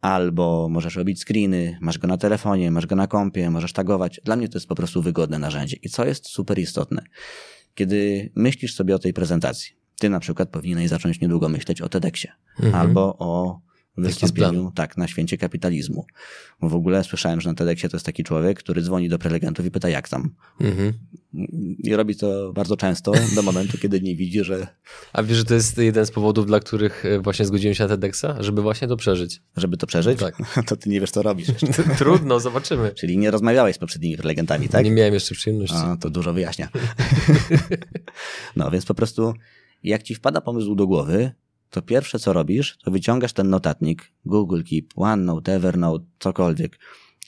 Albo możesz robić screeny, masz go na telefonie, masz go na kompie, możesz tagować. Dla mnie to jest po prostu wygodne narzędzie. I co jest super istotne, kiedy myślisz sobie o tej prezentacji, ty na przykład powinieneś zacząć niedługo myśleć o TEDxie Mhm. albo o wystąpieniu tak, na święcie kapitalizmu. Bo w ogóle słyszałem, że na TEDxie to jest taki człowiek, który dzwoni do prelegentów i pyta jak tam. Mhm. I robi to bardzo często do momentu, kiedy nie widzi, że A wiesz, że to jest jeden z powodów, dla których e, właśnie zgodziłem się na TEDxa? Żeby właśnie to przeżyć. żeby to przeżyć, Tak. <laughs> to ty nie wiesz, co robisz. jeszcze. <laughs> Trudno, zobaczymy. Czyli nie rozmawiałeś z poprzednimi prelegentami, tak? Nie miałem jeszcze przyjemności. A, to dużo wyjaśnia. <laughs> no, więc po prostu jak ci wpada pomysł do głowy, to pierwsze co robisz, to wyciągasz ten notatnik, Google Keep, OneNote, Evernote, cokolwiek.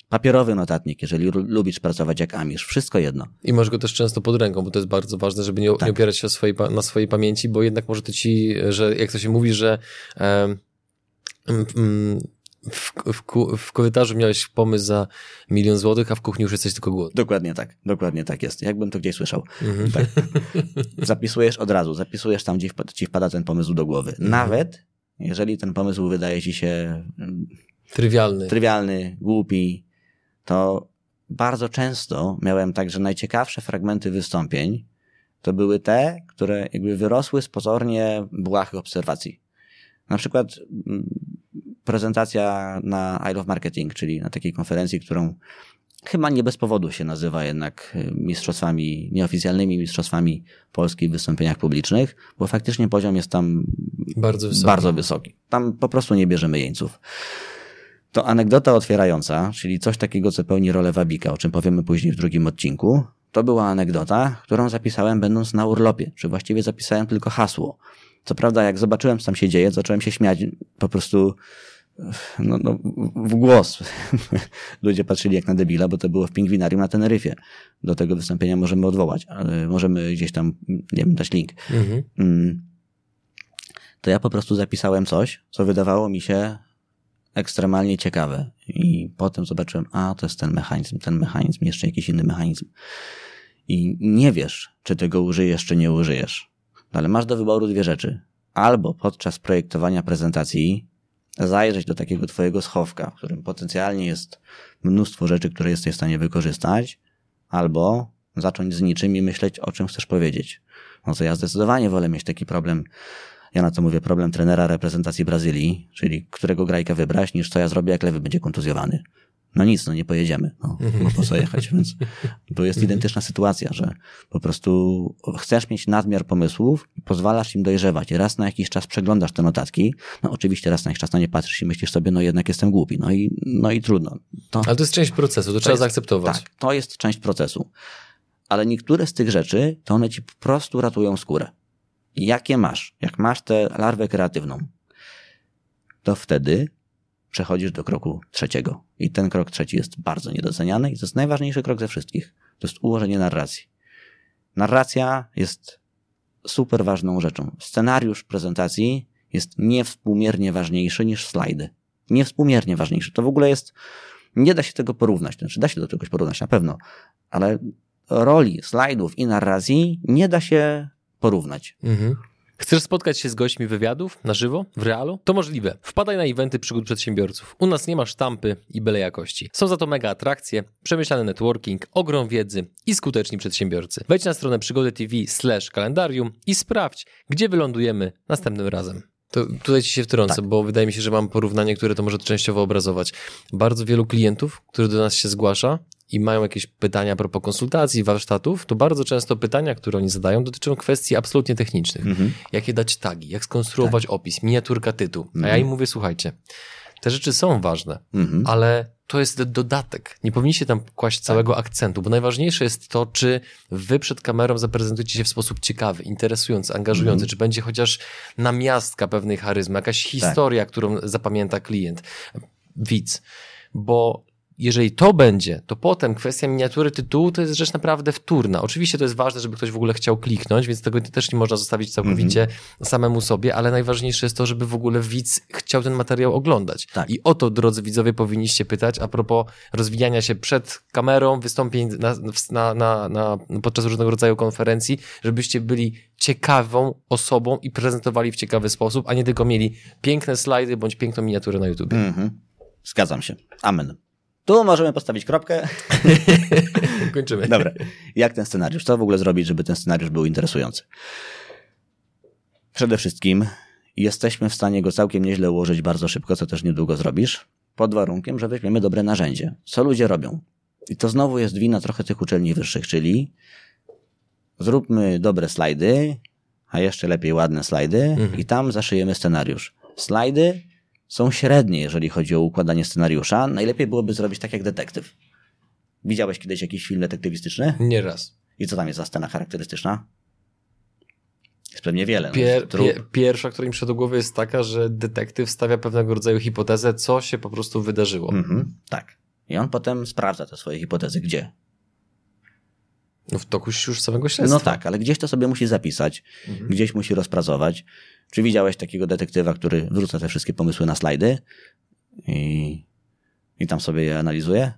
Papierowy notatnik, jeżeli lu- lubisz pracować jak Amisz, wszystko jedno. I masz go też często pod ręką, bo to jest bardzo ważne, żeby nie, Tak. nie opierać się swojej, na swojej pamięci, bo jednak może to ci, że jak to się mówi, że mm, mm, w, w, w korytarzu miałeś pomysł za milion złotych, a w kuchni już jesteś tylko głodny. Dokładnie tak, dokładnie tak jest. Jakbym to gdzieś słyszał. Mhm. Tak. <laughs> Zapisujesz od razu, zapisujesz tam, gdzie ci wpada ten pomysł do głowy. Mhm. Nawet jeżeli ten pomysł wydaje ci się mm, Trywialny. trywialny, głupi, to bardzo często miałem tak, że najciekawsze fragmenty wystąpień to były te, które jakby wyrosły z pozornie błahych obserwacji. Na przykład mm, prezentacja na I Love Marketing, czyli na takiej konferencji, którą chyba nie bez powodu się nazywa jednak y, mistrzostwami, nieoficjalnymi mistrzostwami Polski w wystąpieniach publicznych, bo faktycznie poziom jest tam Bardzo wysoki. bardzo wysoki. Tam po prostu nie bierzemy jeńców. To anegdota otwierająca, czyli coś takiego, co pełni rolę wabika, o czym powiemy później w drugim odcinku, to była anegdota, którą zapisałem będąc na urlopie, czy właściwie zapisałem tylko hasło. Co prawda, jak zobaczyłem, co tam się dzieje, zacząłem się śmiać po prostu no, no, w głos. <laughs> Ludzie patrzyli jak na debila, bo to było w pingwinarium na Teneryfie. Do tego wystąpienia możemy odwołać, ale możemy gdzieś tam, nie wiem, dać link. Mhm. Mm, to ja po prostu zapisałem coś, co wydawało mi się ekstremalnie ciekawe. I potem zobaczyłem, a to jest ten mechanizm, ten mechanizm, jeszcze jakiś inny mechanizm. I nie wiesz, czy tego użyjesz, czy nie użyjesz. No ale masz do wyboru dwie rzeczy. Albo podczas projektowania prezentacji zajrzeć do takiego twojego schowka, w którym potencjalnie jest mnóstwo rzeczy, które jesteś w stanie wykorzystać, albo zacząć z niczym i myśleć, o czym chcesz powiedzieć. No to ja zdecydowanie wolę mieć taki problem, ja na to mówię problem trenera reprezentacji Brazylii, czyli którego grajka wybrać, niż co ja zrobię, jak lewy będzie kontuzjowany. No nic, no nie pojedziemy, no, bo po co jechać, więc tu jest identyczna sytuacja, że po prostu chcesz mieć nadmiar pomysłów i pozwalasz im dojrzewać. Raz na jakiś czas przeglądasz te notatki, no oczywiście raz na jakiś czas na nie patrzysz i myślisz sobie, no jednak jestem głupi, no i, no i trudno. To, Ale to jest część procesu, to, trzeba jest- zaakceptować. tak, to jest część procesu. Ale niektóre z tych rzeczy, to one ci po prostu ratują skórę. Jakie masz? Jak masz tę larwę kreatywną, to wtedy przechodzisz do kroku trzeciego. I ten krok trzeci jest bardzo niedoceniany i to jest najważniejszy krok ze wszystkich. To jest ułożenie narracji. Narracja jest super ważną rzeczą. Scenariusz prezentacji jest niewspółmiernie ważniejszy niż slajdy. Niewspółmiernie ważniejszy. To w ogóle jest, nie da się tego porównać. Znaczy, da się do czegoś porównać na pewno, ale roli slajdów i narracji nie da się porównać. Mhm. Chcesz spotkać się z gośćmi wywiadów na żywo, w realu? To możliwe. Wpadaj na eventy przygód przedsiębiorców. U nas nie ma sztampy i byle jakości. Są za to mega atrakcje, przemyślany networking, ogrom wiedzy i skuteczni przedsiębiorcy. Wejdź na stronę przygody TV slash kalendarium i sprawdź, gdzie wylądujemy następnym razem. To tutaj ci się wtrącę, tak. bo wydaje mi się, że mam porównanie, które to może częściowo obrazować. Bardzo wielu klientów, którzy do nas się zgłasza, i mają jakieś pytania a propos konsultacji, warsztatów, to bardzo często pytania, które oni zadają, dotyczą kwestii absolutnie technicznych. Mhm. Jakie dać tagi, jak skonstruować tak. opis, miniaturka tytuł. Mhm. A ja im mówię, słuchajcie, te rzeczy są ważne, mhm. ale to jest dodatek. Nie powinniście tam kłaść tak. całego akcentu, bo najważniejsze jest to, czy wy przed kamerą zaprezentujecie się w sposób ciekawy, interesujący, angażujący, mhm. czy będzie chociaż namiastka pewnej charyzmy, jakaś tak. historia, tak. którą zapamięta klient, widz. Bo jeżeli to będzie, to potem kwestia miniatury tytułu to jest rzecz naprawdę wtórna. Oczywiście to jest ważne, żeby ktoś w ogóle chciał kliknąć, więc tego też nie można zostawić całkowicie mm -hmm. samemu sobie, ale najważniejsze jest to, żeby w ogóle widz chciał ten materiał oglądać. Tak. I o to, drodzy widzowie, powinniście pytać a propos rozwijania się przed kamerą, wystąpień na, na, na, na podczas różnego rodzaju konferencji, żebyście byli ciekawą osobą i prezentowali w ciekawy sposób, a nie tylko mieli piękne slajdy bądź piękną miniaturę na YouTube. Mm -hmm. Zgadzam się. Amen. Tu możemy postawić kropkę. <laughs> Kończymy. Dobra. Jak ten scenariusz? Co w ogóle zrobić, żeby ten scenariusz był interesujący? Przede wszystkim jesteśmy w stanie go całkiem nieźle ułożyć bardzo szybko, co też niedługo zrobisz, pod warunkiem, że weźmiemy dobre narzędzie. Co ludzie robią? I to znowu jest wina trochę tych uczelni wyższych, czyli zróbmy dobre slajdy, a jeszcze lepiej ładne slajdy mhm. i tam zaszyjemy scenariusz. Slajdy są średnie, jeżeli chodzi o układanie scenariusza. Najlepiej byłoby zrobić tak jak detektyw. Widziałeś kiedyś jakiś film detektywistyczny? Nie raz. I co tam jest za scena charakterystyczna? Jest pewnie wiele. No, pier, pier, pierwsza, która mi przyszła do głowy jest taka, że detektyw stawia pewnego rodzaju hipotezę, co się po prostu wydarzyło. Mhm, tak. I on potem sprawdza te swoje hipotezy. Gdzie? No w toku już samego śledztwa. No tak, ale gdzieś to sobie musi zapisać, mhm. gdzieś musi rozpracować. Czy widziałeś takiego detektywa, który wrzuca te wszystkie pomysły na slajdy i, i tam sobie je analizuje?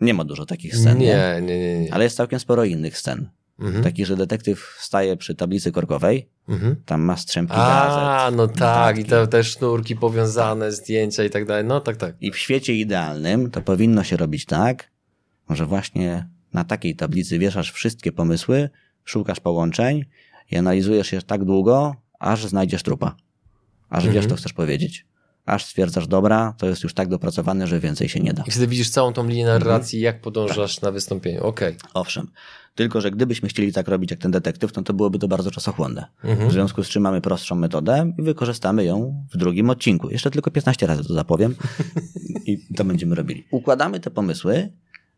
Nie ma dużo takich scen. Nie, nie, nie. nie. Ale jest całkiem sporo innych scen. Mhm. Taki, że detektyw staje przy tablicy korkowej, mhm. tam ma strzępki A, no tak, i te, te sznurki powiązane, zdjęcia i tak dalej. No tak, tak. I w świecie idealnym to powinno się robić tak, że właśnie na takiej tablicy wieszasz wszystkie pomysły, szukasz połączeń i analizujesz je tak długo, aż znajdziesz trupa. Aż mhm. wiesz, co chcesz powiedzieć. Aż stwierdzasz, dobra, to jest już tak dopracowane, że więcej się nie da. I wtedy widzisz całą tą linię narracji, mhm. jak podążasz tak. na wystąpieniu. Okej. Okay. Owszem. Tylko, że gdybyśmy chcieli tak robić jak ten detektyw, no to byłoby to bardzo czasochłonne. Mhm. W związku z czym mamy prostszą metodę i wykorzystamy ją w drugim odcinku. Jeszcze tylko 15 razy to zapowiem <laughs> i to będziemy robili. Układamy te pomysły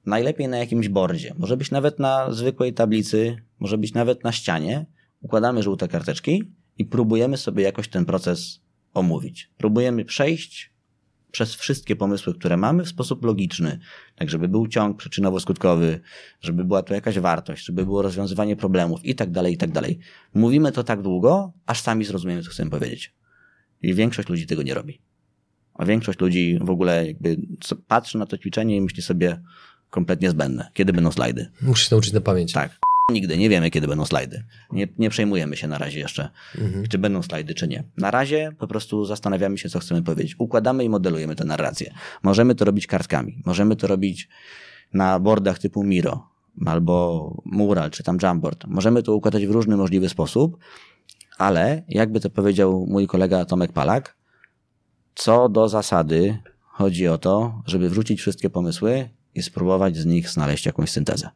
najlepiej na jakimś bordzie. Może być nawet na zwykłej tablicy, może być nawet na ścianie. Układamy żółte karteczki i próbujemy sobie jakoś ten proces omówić. Próbujemy przejść przez wszystkie pomysły, które mamy w sposób logiczny, tak żeby był ciąg przyczynowo-skutkowy, żeby była tu jakaś wartość, żeby było rozwiązywanie problemów i tak dalej, i tak dalej. Mówimy to tak długo, aż sami zrozumiemy, co chcemy powiedzieć. I większość ludzi tego nie robi. A większość ludzi w ogóle jakby patrzy na to ćwiczenie i myśli sobie kompletnie zbędne. Kiedy będą slajdy? Muszę się nauczyć na pamięć. Tak. Nigdy nie wiemy, kiedy będą slajdy. Nie, nie przejmujemy się na razie jeszcze, mhm. czy będą slajdy, czy nie. Na razie po prostu zastanawiamy się, co chcemy powiedzieć. Układamy i modelujemy tę narrację. Możemy to robić kartkami. Możemy to robić na boardach typu Miro albo Mural, czy tam Jamboard. Możemy to układać w różny możliwy sposób, ale jakby to powiedział mój kolega Tomek Palak, co do zasady chodzi o to, żeby wrzucić wszystkie pomysły i spróbować z nich znaleźć jakąś syntezę.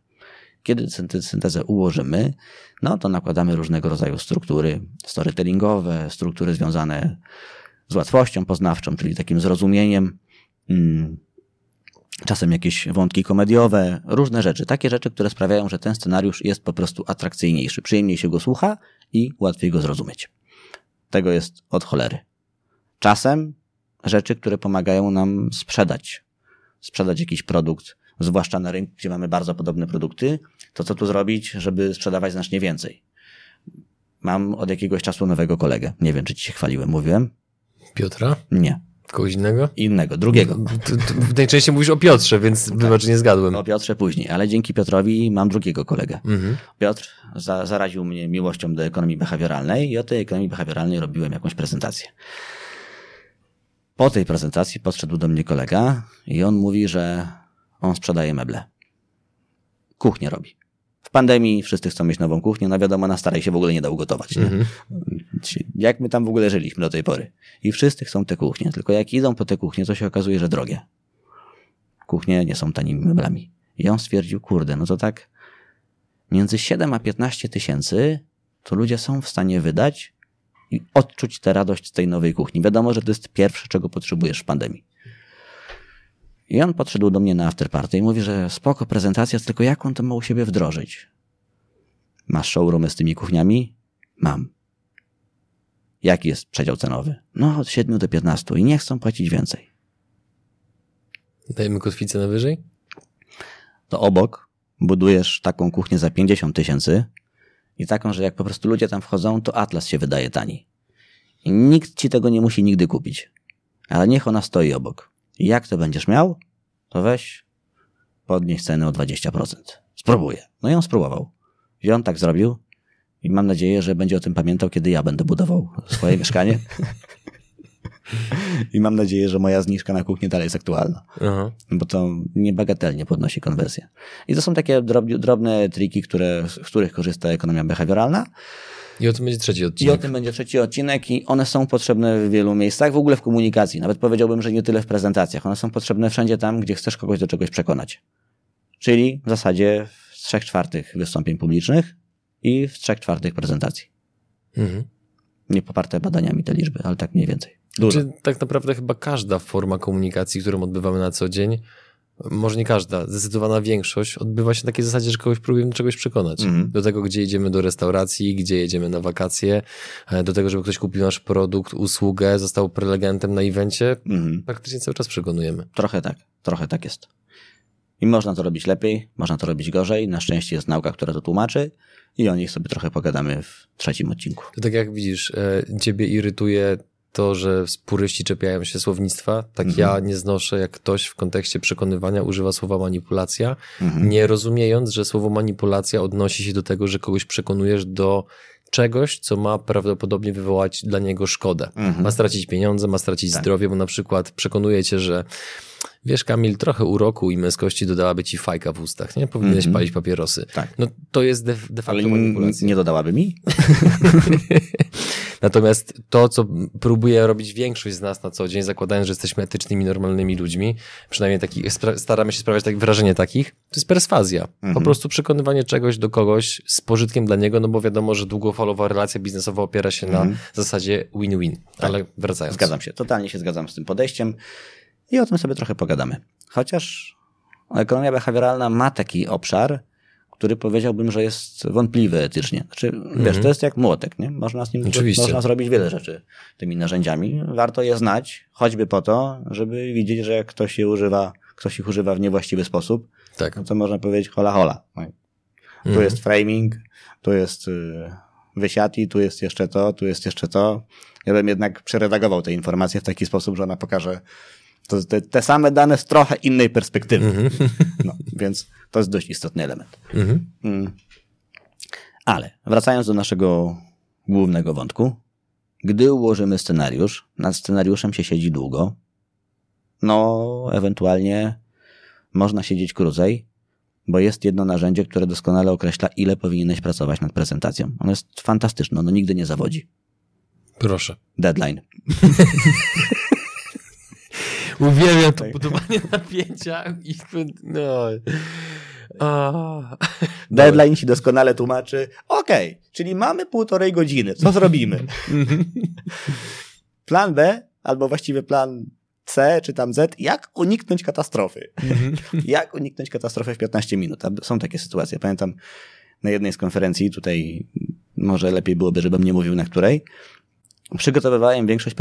Kiedy syntezę ułożymy, no to nakładamy różnego rodzaju struktury storytellingowe, struktury związane z łatwością poznawczą, czyli takim zrozumieniem, mm, czasem jakieś wątki komediowe, różne rzeczy, takie rzeczy, które sprawiają, że ten scenariusz jest po prostu atrakcyjniejszy, przyjemniej się go słucha i łatwiej go zrozumieć. Tego jest od cholery. Czasem rzeczy, które pomagają nam sprzedać, sprzedać jakiś produkt, zwłaszcza na rynku, gdzie mamy bardzo podobne produkty, to co tu zrobić, żeby sprzedawać znacznie więcej? mam od jakiegoś czasu nowego kolegę. Nie wiem, czy ci się chwaliłem, mówiłem? Piotra? Nie. Kogoś innego? Innego, drugiego. W najczęściej mówisz o Piotrze, więc tak. wybacz, nie zgadłem. O Piotrze później, ale dzięki Piotrowi mam drugiego kolegę. Mhm. Piotr za, zaraził mnie miłością do ekonomii behawioralnej i o tej ekonomii behawioralnej robiłem jakąś prezentację. Po tej prezentacji podszedł do mnie kolega i on mówi, że on sprzedaje meble. Kuchnię robi. W pandemii wszyscy chcą mieć nową kuchnię, no wiadomo, na starej się w ogóle nie da ugotować. Nie? Mm-hmm. Jak my tam w ogóle żyliśmy do tej pory? I wszyscy chcą te kuchnie, tylko jak idą po te kuchnie, to się okazuje, że drogie. Kuchnie nie są tanimi meblami. I on stwierdził, kurde, no to tak między 7 a 15 tysięcy to ludzie są w stanie wydać i odczuć tę radość z tej nowej kuchni. Wiadomo, że to jest pierwsze, czego potrzebujesz w pandemii. I on podszedł do mnie na afterparty i mówi, że spoko prezentacja, tylko jak on to ma u siebie wdrożyć? Masz showroomy z tymi kuchniami? Mam. Jaki jest przedział cenowy? No, od 7 do 15 i nie chcą płacić więcej. Dajemy kotwicę na wyżej? To obok budujesz taką kuchnię za 50 tysięcy i taką, że jak po prostu ludzie tam wchodzą, to Atlas się wydaje tani. I nikt ci tego nie musi nigdy kupić. Ale niech ona stoi obok. I jak to będziesz miał, to weź, podnieś cenę o 20%. Spróbuję. No i on spróbował. I on tak zrobił. I mam nadzieję, że będzie o tym pamiętał, kiedy ja będę budował swoje mieszkanie. <laughs> I mam nadzieję, że moja zniżka na kuchnię dalej jest aktualna. Aha. Bo to niebagatelnie podnosi konwersję. I to są takie drobne triki, które, z których korzysta ekonomia behawioralna. I o tym będzie trzeci odcinek. I o tym będzie trzeci odcinek i one są potrzebne w wielu miejscach, w ogóle w komunikacji. Nawet powiedziałbym, że nie tyle w prezentacjach. One są potrzebne wszędzie tam, gdzie chcesz kogoś do czegoś przekonać. Czyli w zasadzie w trzech czwartych wystąpień publicznych i w trzech czwartych prezentacji. Mhm. Nie poparte badaniami te liczby, ale tak mniej więcej. Dużo. Czy tak naprawdę chyba każda forma komunikacji, którą odbywamy na co dzień, może nie każda, zdecydowana większość odbywa się na takiej zasadzie, że kogoś próbujemy czegoś przekonać. Mm. Do tego, gdzie jedziemy do restauracji, gdzie jedziemy na wakacje, e, do tego, żeby ktoś kupił nasz produkt, usługę, został prelegentem na evencie. Mm. Praktycznie cały czas przekonujemy. Trochę tak, trochę tak jest. I można to robić lepiej, można to robić gorzej. Na szczęście jest nauka, która to tłumaczy i o nich sobie trochę pogadamy w trzecim odcinku. To tak jak widzisz, e, ciebie irytuje to, że puryści czepiają się słownictwa, tak mhm. ja nie znoszę, jak ktoś w kontekście przekonywania używa słowa manipulacja, mhm. nie rozumiejąc, że słowo manipulacja odnosi się do tego, że kogoś przekonujesz do czegoś, co ma prawdopodobnie wywołać dla niego szkodę. Mhm. Ma stracić pieniądze, ma stracić tak. zdrowie, bo na przykład przekonuje cię, że wiesz, Kamil, trochę uroku i męskości dodałaby ci fajka w ustach, nie? Powinieneś mm -hmm. palić papierosy. Tak. No to jest de, de facto Ale manipulacja. nie dodałaby mi? <laughs> Natomiast to, co próbuje robić większość z nas na co dzień, zakładając, że jesteśmy etycznymi, normalnymi ludźmi, przynajmniej taki, staramy się sprawiać tak, wrażenie takich, to jest perswazja. -hmm. Po mhm. prostu przekonywanie czegoś do kogoś z pożytkiem dla niego, no bo wiadomo, że długofalowa relacja biznesowa opiera się -hmm. na mhm. zasadzie win-win. Tak. Ale wracając. Zgadzam się, totalnie się zgadzam z tym podejściem i o tym sobie trochę pogadamy. Chociaż ekonomia behawioralna ma taki obszar, który powiedziałbym, że jest wątpliwy etycznie. Znaczy, -hmm. wiesz, to mhm. jest jak młotek, nie? Można z nim można zrobić wiele rzeczy tymi narzędziami. Warto je znać, choćby po to, żeby widzieć, że jak ktoś je używa, ktoś ich używa w niewłaściwy sposób, tak. no to można powiedzieć hola hola. Tu mm -hmm. jest framing, tu jest y, wysiati, tu jest jeszcze to, tu jest jeszcze to. Ja bym jednak przeredagował te informacje w taki sposób, że ona pokaże to te, te same dane z trochę innej perspektywy. Mm -hmm. No, więc to jest dość istotny element. Mm -hmm. mm. Ale wracając do naszego głównego wątku, gdy ułożymy scenariusz, nad scenariuszem się siedzi długo, no ewentualnie można siedzieć krócej, bo jest jedno narzędzie, które doskonale określa, ile powinieneś pracować nad prezentacją. Ono jest fantastyczne, ono nigdy nie zawodzi. Proszę. Deadline. <laughs> Uwielbiam to budowanie <laughs> napięcia i no. Deadline ci doskonale tłumaczy. Okej, okay, czyli mamy półtorej godziny. Co zrobimy? <laughs> plan B, albo właściwie plan C, czy tam Z, jak uniknąć katastrofy. jak uniknąć katastrofy w 15 minut. Są takie sytuacje. Pamiętam na jednej z konferencji, tutaj może lepiej byłoby, żebym nie mówił na której, przygotowywałem większość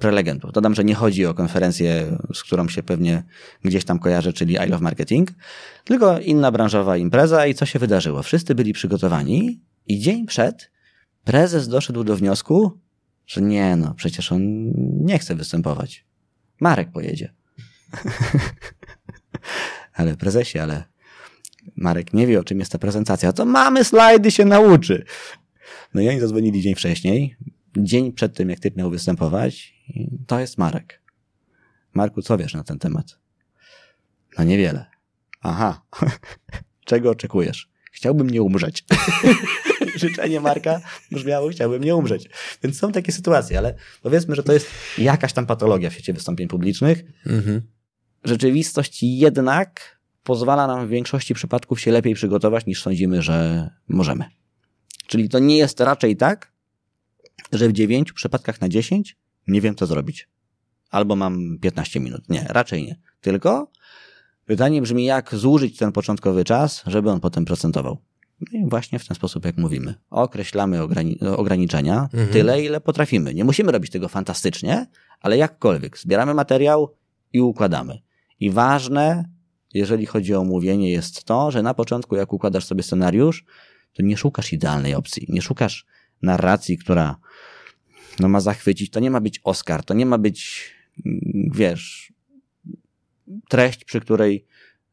prelegentów. Dodam, że nie chodzi o konferencję, z którą się pewnie gdzieś tam kojarzę, czyli I Love Marketing, tylko inna branżowa impreza i co się wydarzyło. Wszyscy byli przygotowani i dzień przed prezes doszedł do wniosku, że nie, no przecież on nie chce występować. Marek pojedzie. <laughs> ale prezesie, ale Marek nie wie, o czym jest ta prezentacja. To mamy slajdy, się nauczy. No i oni zadzwonili dzień wcześniej, dzień przed tym, jak typ miał występować. to jest Marek. Marku, co wiesz na ten temat? No niewiele. Aha. <laughs> Czego oczekujesz? Chciałbym nie umrzeć. <laughs> Życzenie Marka brzmiało, chciałbym nie umrzeć. Więc są takie sytuacje, ale powiedzmy, że to jest jakaś tam patologia w świecie wystąpień publicznych. Mhm. Rzeczywistość jednak pozwala nam w większości przypadków się lepiej przygotować, niż sądzimy, że możemy. Czyli to nie jest raczej tak, że w dziewięciu przypadkach na dziesięć nie wiem, co zrobić. Albo mam 15 minut. Nie, raczej nie. Tylko pytanie brzmi, jak zużyć ten początkowy czas, żeby on potem procentował. No i właśnie w ten sposób, jak mówimy. Określamy ograni ograniczenia mhm. tyle, ile potrafimy. Nie musimy robić tego fantastycznie, ale jakkolwiek. Zbieramy materiał i układamy. I ważne, jeżeli chodzi o mówienie, jest to, że na początku, jak układasz sobie scenariusz, to nie szukasz idealnej opcji. Nie szukasz narracji, która no, ma zachwycić. To nie ma być Oscar, to nie ma być, mm, wiesz, treść, przy której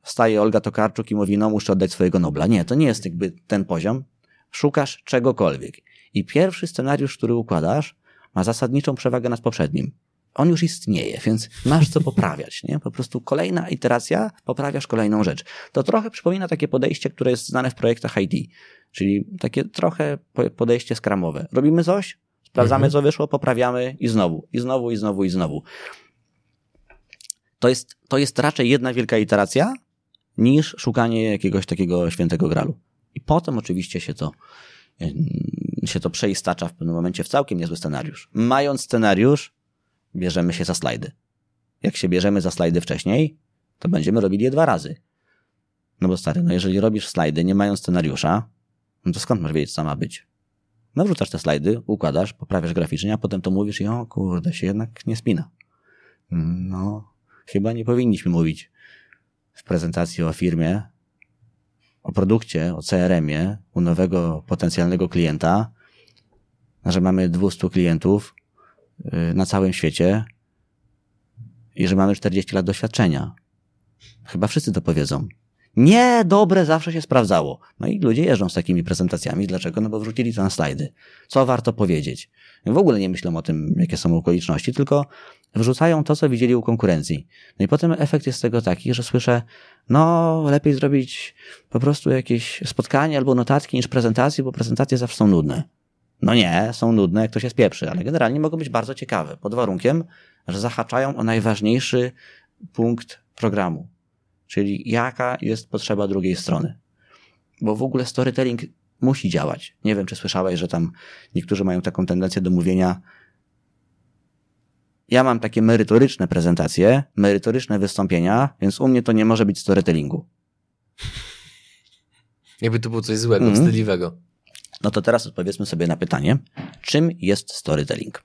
staje Olga Tokarczuk i mówi, no muszę oddać swojego Nobla. Nie, to nie jest jakby ten poziom. Szukasz czegokolwiek. I pierwszy scenariusz, który układasz, ma zasadniczą przewagę nad poprzednim. On już istnieje, więc masz co poprawiać, nie? Po prostu kolejna iteracja, poprawiasz kolejną rzecz. To trochę przypomina takie podejście, które jest znane w projektach IT, czyli takie trochę podejście skramowe. Robimy coś, sprawdzamy, mhm. co wyszło, poprawiamy i znowu, i znowu, i znowu, i znowu. To jest, to jest raczej jedna wielka iteracja, niż szukanie jakiegoś takiego świętego gralu. I potem oczywiście się to, się to przeistacza w pewnym momencie w całkiem niezły scenariusz. Mając scenariusz, bierzemy się za slajdy. Jak się bierzemy za slajdy wcześniej, to będziemy robili je dwa razy. No bo stary, no jeżeli robisz slajdy nie mając scenariusza, no to skąd masz wiedzieć, co ma być? No wrzucasz te slajdy, układasz, poprawiasz graficznie, a potem to mówisz i o kurde, się jednak nie spina. No, chyba nie powinniśmy mówić w prezentacji o firmie, o produkcie, o CRM-ie u nowego potencjalnego klienta, że mamy 200 klientów y, na całym świecie i że mamy 40 lat doświadczenia. Chyba wszyscy to powiedzą. Nie, dobre zawsze się sprawdzało. No i ludzie jeżdżą z takimi prezentacjami. Dlaczego? No bo wrzucili na slajdy. Co warto powiedzieć? W ogóle nie myślą o tym, jakie są okoliczności, tylko wrzucają to, co widzieli u konkurencji. No i potem efekt jest tego taki, że słyszę, no lepiej zrobić po prostu jakieś spotkanie albo notatki niż prezentacje, bo prezentacje zawsze są nudne. No nie, są nudne, jak to się spieprzy, ale generalnie mogą być bardzo ciekawe, pod warunkiem, że zahaczają o najważniejszy punkt programu, czyli jaka jest potrzeba drugiej strony. Bo w ogóle storytelling musi działać. Nie wiem, czy słyszałeś, że tam niektórzy mają taką tendencję do mówienia, ja mam takie merytoryczne prezentacje, merytoryczne wystąpienia, więc u mnie to nie może być storytellingu. <laughs> Jakby to było coś złego, mm. wstydliwego. No to teraz odpowiedzmy sobie na pytanie, czym jest storytelling?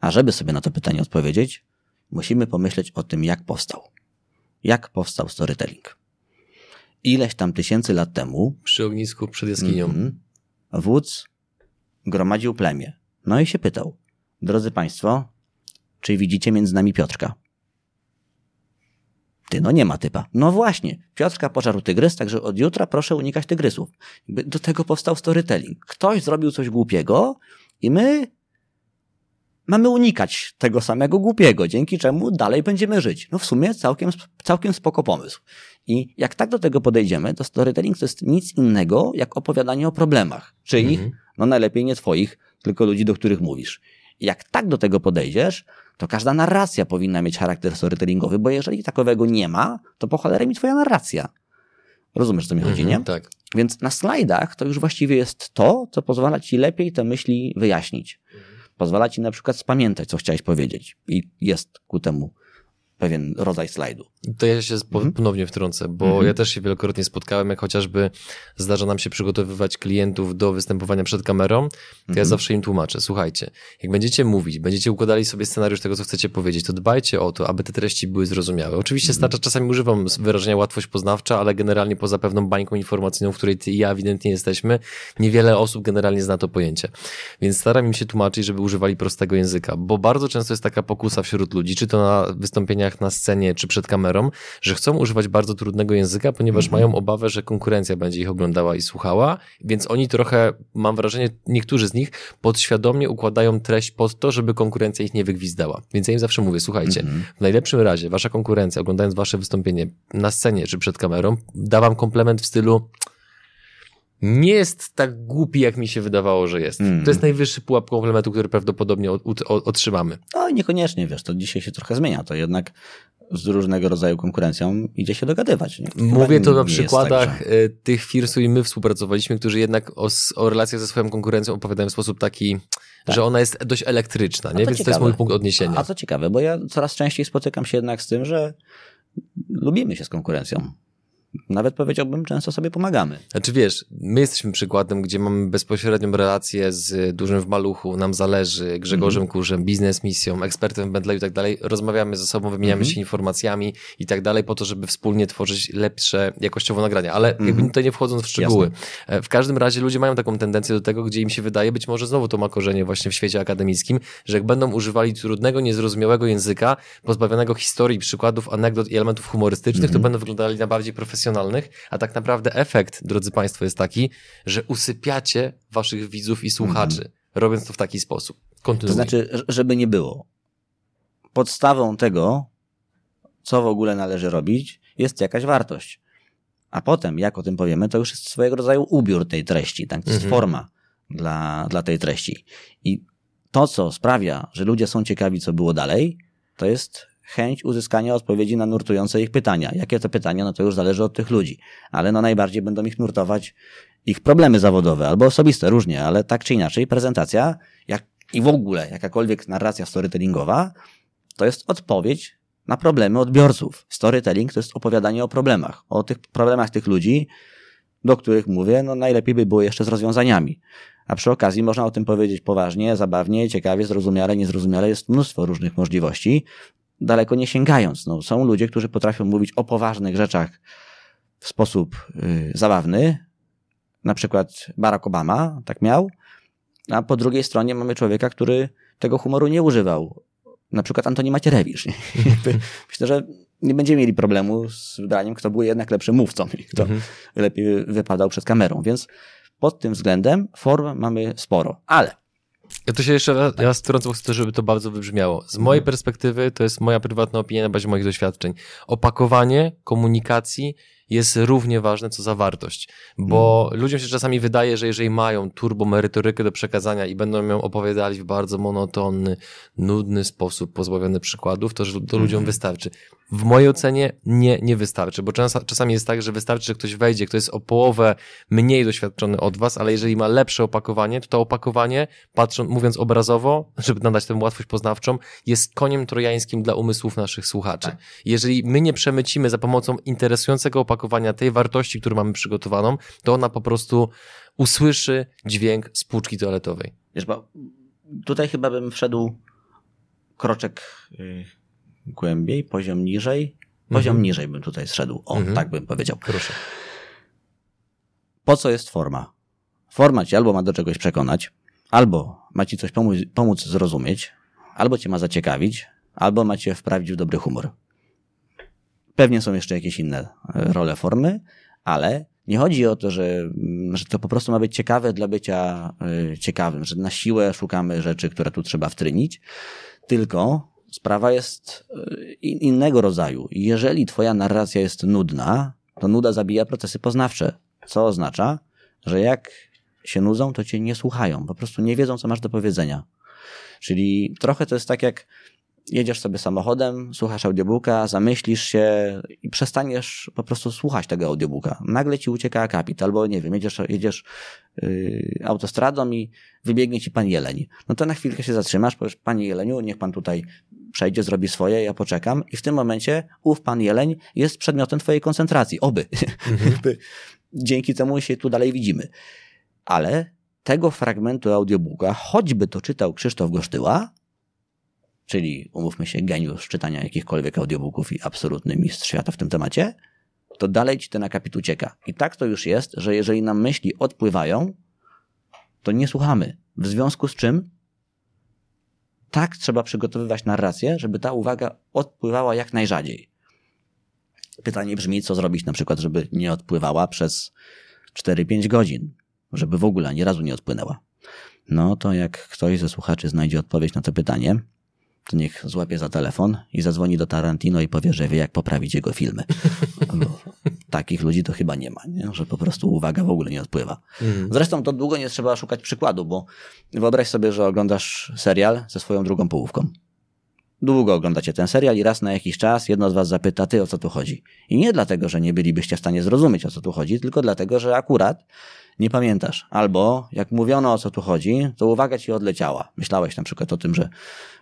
A żeby sobie na to pytanie odpowiedzieć, musimy pomyśleć o tym, jak powstał. Jak powstał storytelling? Ileś tam tysięcy lat temu. Przy ognisku przed jaskinią. Mm, wódz gromadził plemię. No i się pytał: Drodzy Państwo, czy widzicie między nami Piotrka? Ty, no nie ma typa. No właśnie, Piotrka pożarł tygrys, także od jutra proszę unikać tygrysów. Do tego powstał storytelling. Ktoś zrobił coś głupiego i my mamy unikać tego samego głupiego, dzięki czemu dalej będziemy żyć. No w sumie całkiem, całkiem spoko pomysł. I jak tak do tego podejdziemy, to storytelling to jest nic innego jak opowiadanie o problemach. Czyich? Mhm. No najlepiej nie twoich, tylko ludzi, do których mówisz. I jak tak do tego podejdziesz, to każda narracja powinna mieć charakter storytellingowy, bo jeżeli takowego nie ma, to po cholerę mi twoja narracja. Rozumiesz, co mi chodzi, mhm, nie? Tak. Więc na slajdach to już właściwie jest to, co pozwala ci lepiej te myśli wyjaśnić. Pozwala ci na przykład spamiętać, co chciałeś powiedzieć. I jest ku temu pewien rodzaj slajdu. To ja się mhm. ponownie wtrącę, bo mhm. ja też się wielokrotnie spotkałem, jak chociażby zdarza nam się przygotowywać klientów do występowania przed kamerą, to mhm. ja zawsze im tłumaczę, słuchajcie, jak będziecie mówić, będziecie układali sobie scenariusz tego, co chcecie powiedzieć, to dbajcie o to, aby te treści były zrozumiałe. Oczywiście mhm. czasami używam wyrażenia łatwość poznawcza, ale generalnie poza pewną bańką informacyjną, w której ty i ja ewidentnie jesteśmy, niewiele osób generalnie zna to pojęcie. Więc staram im się tłumaczyć, żeby używali prostego języka, bo bardzo często jest taka pokusa wśród ludzi, czy to na wystąpieniach na scenie, czy przed kamerą, że chcą używać bardzo trudnego języka, ponieważ mhm. mają obawę, że konkurencja będzie ich oglądała i słuchała, więc oni trochę, mam wrażenie, niektórzy z nich podświadomie układają treść pod to, żeby konkurencja ich nie wygwizdała. Więc ja im zawsze mówię, słuchajcie, mhm. w najlepszym razie wasza konkurencja, oglądając wasze wystąpienie na scenie czy przed kamerą, da wam komplement w stylu nie jest tak głupi, jak mi się wydawało, że jest. Mm. To jest najwyższy pułap komplementu, który prawdopodobnie otrzymamy. No niekoniecznie, wiesz, to dzisiaj się trochę zmienia. To jednak z różnego rodzaju konkurencją idzie się dogadywać. Nie? Mówię to na przykładach tak, że... E, tych firm, z którymi my współpracowaliśmy, którzy jednak o, o relacjach ze swoją konkurencją opowiadają w sposób taki, tak. że ona jest dość elektryczna, nie? Więc ciekawe. to jest mój punkt odniesienia. A to ciekawe, bo ja coraz częściej spotykam się jednak z tym, że lubimy się z konkurencją nawet powiedziałbym, często sobie pomagamy. Znaczy wiesz, my jesteśmy przykładem, gdzie mamy bezpośrednią relację z dużym w maluchu, nam zależy, Grzegorzem -hmm. Kurzem, biznes misją, ekspertem w Bentley i tak dalej. Rozmawiamy ze sobą, wymieniamy -hmm. się informacjami i tak dalej po to, żeby wspólnie tworzyć lepsze jakościowo nagrania. Ale jakby tutaj nie wchodząc w szczegóły. Jasne. E, w każdym razie ludzie mają taką tendencję do tego, gdzie im się wydaje, być może znowu to ma korzenie właśnie w świecie akademickim, że jak będą używali trudnego, niezrozumiałego języka, pozbawionego historii, przykładów, anegdot i elementów humorystycznych, to mhm. będą wyglądali na bardziej profesjonalnie profesjonalnych, a tak naprawdę efekt, drodzy Państwo, jest taki, że usypiacie Waszych widzów i słuchaczy, mm. robiąc to w taki sposób. Kontynuuj. To znaczy, żeby nie było. Podstawą tego, co w ogóle należy robić, jest jakaś wartość. A potem, jak o tym powiemy, to już jest swojego rodzaju ubiór tej treści, tak? To jest mm -hmm. forma dla, dla tej treści. I to, co sprawia, że ludzie są ciekawi, co było dalej, to jest chęć uzyskania odpowiedzi na nurtujące ich pytania. Jakie to pytania, no to już zależy od tych ludzi. Ale no najbardziej będą ich nurtować ich problemy zawodowe albo osobiste, różnie, ale tak czy inaczej prezentacja jak, i w ogóle jakakolwiek narracja storytellingowa to jest odpowiedź na problemy odbiorców. Storytelling to jest opowiadanie o problemach, o tych problemach tych ludzi, do których mówię, no najlepiej by było jeszcze z rozwiązaniami. A przy okazji można o tym powiedzieć poważnie, zabawnie, ciekawie, zrozumiale, niezrozumiale. Jest mnóstwo różnych możliwości daleko nie sięgając. No, są ludzie, którzy potrafią mówić o poważnych rzeczach w sposób y, zabawny. Na przykład Barack Obama tak miał, a po drugiej stronie mamy człowieka, który tego humoru nie używał. Na przykład Antoni Macierewicz. <laughs> Myślę, że nie będziemy mieli problemu z wybraniem, kto był jednak lepszym mówcą i kto mhm. lepiej wypadał przed kamerą. Więc pod tym względem form mamy sporo. Ale ja to się jeszcze raz, raz wtrącę, bo chcę, żeby to bardzo wybrzmiało. Z mojej mhm. perspektywy, to jest moja prywatna opinia na bazie moich doświadczeń. Opakowanie komunikacji jest równie ważne co zawartość, bo mm. ludziom się czasami wydaje, że jeżeli mają turbo merytorykę do przekazania i będą ją opowiadali w bardzo monotonny, nudny sposób, pozbawiony przykładów, to, że to ludziom mhm. wystarczy. W mojej ocenie nie, nie wystarczy, bo czas, czasami jest tak, że wystarczy, że ktoś wejdzie, kto jest o połowę mniej doświadczony od was, ale jeżeli ma lepsze opakowanie, to to opakowanie, patrząc, mówiąc obrazowo, <laughs> żeby nadać temu łatwość poznawczą, jest koniem trojańskim dla umysłów naszych słuchaczy. Tak. Jeżeli my nie przemycimy za pomocą interesującego opakowania tej wartości, którą mamy przygotowaną, to ona po prostu usłyszy dźwięk z płuczki toaletowej. Wiesz, bo tutaj chyba bym wszedł kroczek y, głębiej, poziom niżej. Poziom mhm. niżej bym tutaj zszedł. O, mhm. tak bym powiedział. Proszę. Po co jest forma? Forma ci albo ma do czegoś przekonać, albo ma ci coś pomóc, pomóc zrozumieć, albo cię ma zaciekawić, albo ma cię wprawić w dobry humor. Pewnie są jeszcze jakieś inne e, role formy, ale nie chodzi o to, że, mm, że to po prostu ma być ciekawe dla bycia e, ciekawym, że na siłę szukamy rzeczy, które tu trzeba wtrynić, tylko sprawa jest e, innego rodzaju. Jeżeli twoja narracja jest nudna, to nuda zabija procesy poznawcze, co oznacza, że jak się nudzą, to cię nie słuchają, po prostu nie wiedzą, co masz do powiedzenia. Czyli trochę to jest tak jak jedziesz sobie samochodem, słuchasz audiobooka, zamyślisz się i przestaniesz po prostu słuchać tego audiobooka. Nagle ci ucieka akapit, albo nie wiem, jedziesz, jedziesz yy, autostradą i wybiegnie ci pan jeleń. No to na chwilkę się zatrzymasz, powiesz, panie jeleniu, niech pan tutaj przejdzie, zrobi swoje, ja poczekam i w tym momencie ów pan jeleń jest przedmiotem twojej koncentracji. Oby. <laughs> Mhm. Dzięki temu się tu dalej widzimy. Ale tego fragmentu audiobooka, choćby to czytał Krzysztof Gosztyła, czyli umówmy się, geniusz czytania jakichkolwiek audiobooków i absolutny mistrz świata w tym temacie, to dalej ci ten akapit ucieka. I tak to już jest, że jeżeli nam myśli odpływają, to nie słuchamy. W związku z czym tak trzeba przygotowywać narrację, żeby ta uwaga odpływała jak najrzadziej. Pytanie brzmi, co zrobić na przykład, żeby nie odpływała przez 4-5 godzin, żeby w ogóle ani razu nie odpłynęła. No to jak ktoś ze słuchaczy znajdzie odpowiedź na to pytanie, to niech złapie za telefon i zadzwoni do Tarantino i powie, że wie, jak poprawić jego filmy. No, takich ludzi to chyba nie ma, nie? że po prostu uwaga w ogóle nie odpływa. Mhm. Zresztą to długo nie trzeba szukać przykładu, bo wyobraź sobie, że oglądasz serial ze swoją drugą połówką. Długo oglądacie ten serial i raz na jakiś czas jedno z was zapyta, ty o co tu chodzi. I nie dlatego, że nie bylibyście w stanie zrozumieć o co tu chodzi, tylko dlatego, że akurat nie pamiętasz. Albo jak mówiono o co tu chodzi, to uwaga ci odleciała. Myślałeś na przykład o tym, że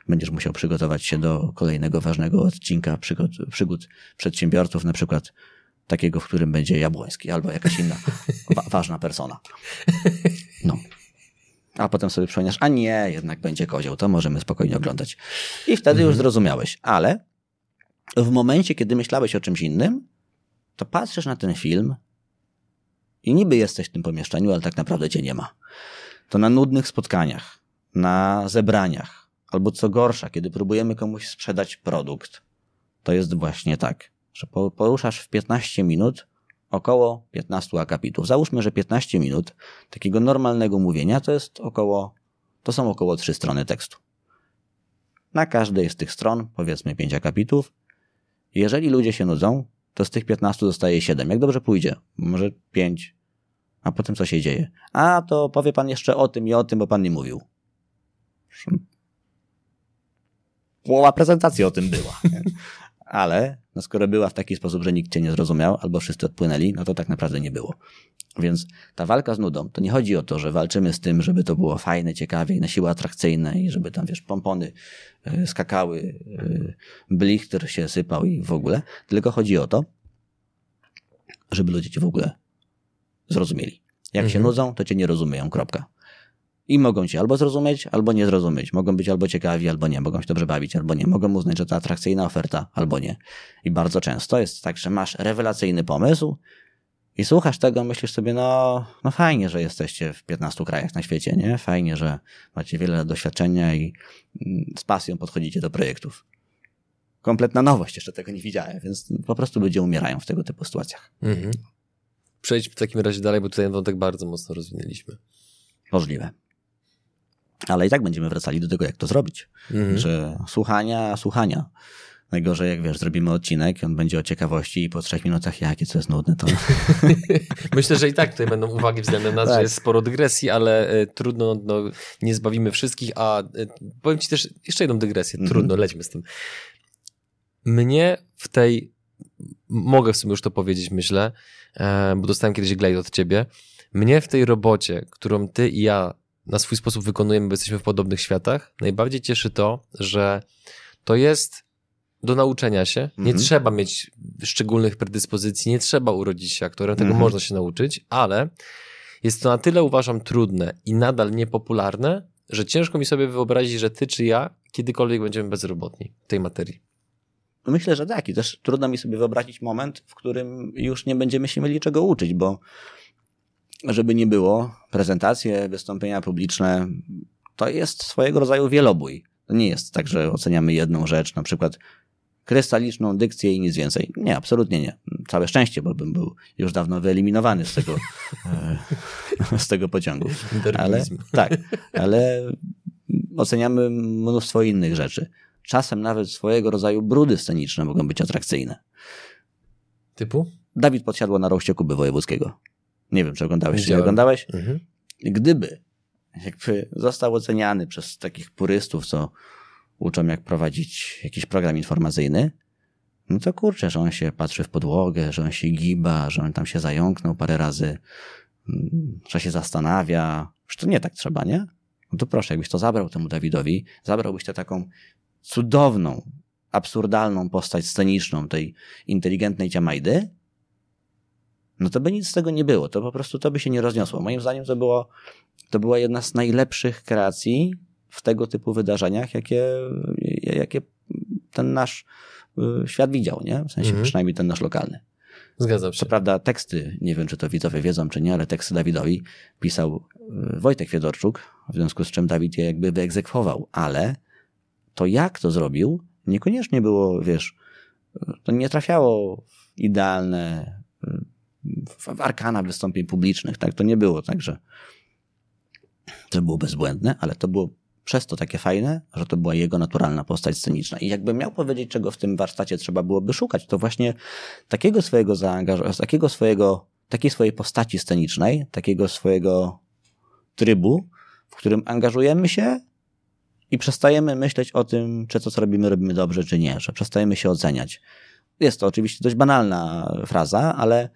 będziesz musiał przygotować się do kolejnego ważnego odcinka przygód, przygód przedsiębiorców, na przykład takiego, w którym będzie Jabłoński albo jakaś inna <laughs> wa ważna persona. No. A potem sobie przypomnisz, a nie, jednak będzie kozioł, to możemy spokojnie oglądać. I wtedy mhm. już zrozumiałeś. Ale w momencie, kiedy myślałeś o czymś innym, to patrzysz na ten film i niby jesteś w tym pomieszczeniu, ale tak naprawdę cię nie ma. To na nudnych spotkaniach, na zebraniach, albo co gorsza, kiedy próbujemy komuś sprzedać produkt, to jest właśnie tak, że poruszasz w 15 minut około 15 akapitów. Załóżmy, że 15 minut takiego normalnego mówienia to jest około, to są około 3 strony tekstu. Na każdej z tych stron powiedzmy 5 akapitów. Jeżeli ludzie się nudzą, to z tych 15 zostaje 7. Jak dobrze pójdzie, może 5. A potem co się dzieje? A to powie pan jeszcze o tym i o tym, bo pan nie mówił. Połowa prezentacji o tym była. <laughs> Ale no skoro była w taki sposób, że nikt cię nie zrozumiał, albo wszyscy odpłynęli, no to tak naprawdę nie było. Więc ta walka z nudą, to nie chodzi o to, że walczymy z tym, żeby to było fajne, ciekawie i na siłę atrakcyjne i żeby tam, wiesz, pompony y, skakały, y, blichter się sypał i w ogóle, tylko chodzi o to, żeby ludzie cię w ogóle zrozumieli. Jak mhm. się nudzą, to cię nie rozumieją, kropka. I mogą cię albo zrozumieć, albo nie zrozumieć. Mogą być albo ciekawi, albo nie. Mogą się dobrze bawić, albo nie. Mogą uznać, że to atrakcyjna oferta, albo nie. I bardzo często jest tak, że masz rewelacyjny pomysł i słuchasz tego, myślisz sobie, no, no fajnie, że jesteście w 15 krajach na świecie, nie? Fajnie, że macie wiele doświadczenia i mm, z pasją podchodzicie do projektów. Kompletna nowość, jeszcze tego nie widziałem, więc po prostu ludzie umierają w tego typu sytuacjach. Mhm. Przejdźmy w takim razie dalej, bo tutaj wątek bardzo mocno rozwinęliśmy. Możliwe. Ale i tak będziemy wracali do tego, jak to zrobić. Mhm. Że słuchania, słuchania. Najgorzej, jak wiesz, zrobimy odcinek, on będzie o ciekawości i po trzech minutach, jakie co jest nudne, to... <laughs> Myślę, że i tak tutaj będą uwagi względem nas, tak. że jest sporo dygresji, ale y, trudno, no, nie zbawimy wszystkich, a y, powiem ci też jeszcze jedną dygresję, mhm. trudno, lećmy z tym. Mnie w tej, mogę w sumie już to powiedzieć, myślę, e, bo dostałem kiedyś glejt od ciebie, mnie w tej robocie, którą ty i ja na swój sposób wykonujemy, bo jesteśmy w podobnych światach, najbardziej cieszy to, że to jest do nauczenia się. Nie mhm. trzeba mieć szczególnych predyspozycji, nie trzeba urodzić się aktorem, tego mhm. można się nauczyć, ale jest to na tyle uważam trudne i nadal niepopularne, że ciężko mi sobie wyobrazić, że ty czy ja kiedykolwiek będziemy bezrobotni w tej materii. Myślę, że tak. I też trudno mi sobie wyobrazić moment, w którym już nie będziemy się mieli czego uczyć, bo żeby nie było, prezentacje, wystąpienia publiczne to jest swojego rodzaju wielobój. To nie jest tak, że oceniamy jedną rzecz, na przykład krystaliczną dykcję i nic więcej. Nie, absolutnie nie. Całe szczęście, bo bym był już dawno wyeliminowany z tego, <laughs> z tego pociągu. Ale, tak, ale oceniamy mnóstwo innych rzeczy. Czasem nawet swojego rodzaju brudy sceniczne mogą być atrakcyjne. Typu? Dawid podsiadło na roście Kuby Wojewódzkiego. Nie wiem, czy oglądałeś, czy nie oglądałeś. Mhm. Gdyby jakby został oceniany przez takich purystów, co uczą jak prowadzić jakiś program informacyjny, no to kurczę, że on się patrzy w podłogę, że on się giba, że on tam się zająknął parę razy, mm, że się zastanawia. Że to nie tak trzeba, nie? No to proszę, jakbyś to zabrał temu Dawidowi, zabrałbyś tę taką cudowną, absurdalną postać sceniczną tej inteligentnej Ciamajdy, no to by nic z tego nie było. To po prostu to by się nie rozniosło. Moim zdaniem to było, to była jedna z najlepszych kreacji w tego typu wydarzeniach, jakie, jakie ten nasz y, świat widział, nie? W sensie mhm. przynajmniej ten nasz lokalny. Zgadzam się. Co prawda teksty, nie wiem czy to widzowie wiedzą czy nie, ale teksty Dawidowi pisał y, Wojtek Fiedorczuk, w związku z czym Dawid je jakby wyegzekwował, ale to jak to zrobił, niekoniecznie było, wiesz, to nie trafiało w idealne, w arkana wystąpień publicznych, tak? To nie było tak, że to było bezbłędne, ale to było przez to takie fajne, że to była jego naturalna postać sceniczna. I jakbym miał powiedzieć, czego w tym warsztacie trzeba byłoby szukać, to właśnie takiego swojego zaangażowania, takiego swojego, takiej swojej postaci scenicznej, takiego swojego trybu, w którym angażujemy się i przestajemy myśleć o tym, czy to, co robimy, robimy dobrze, czy nie, że przestajemy się oceniać. Jest to oczywiście dość banalna fraza, ale.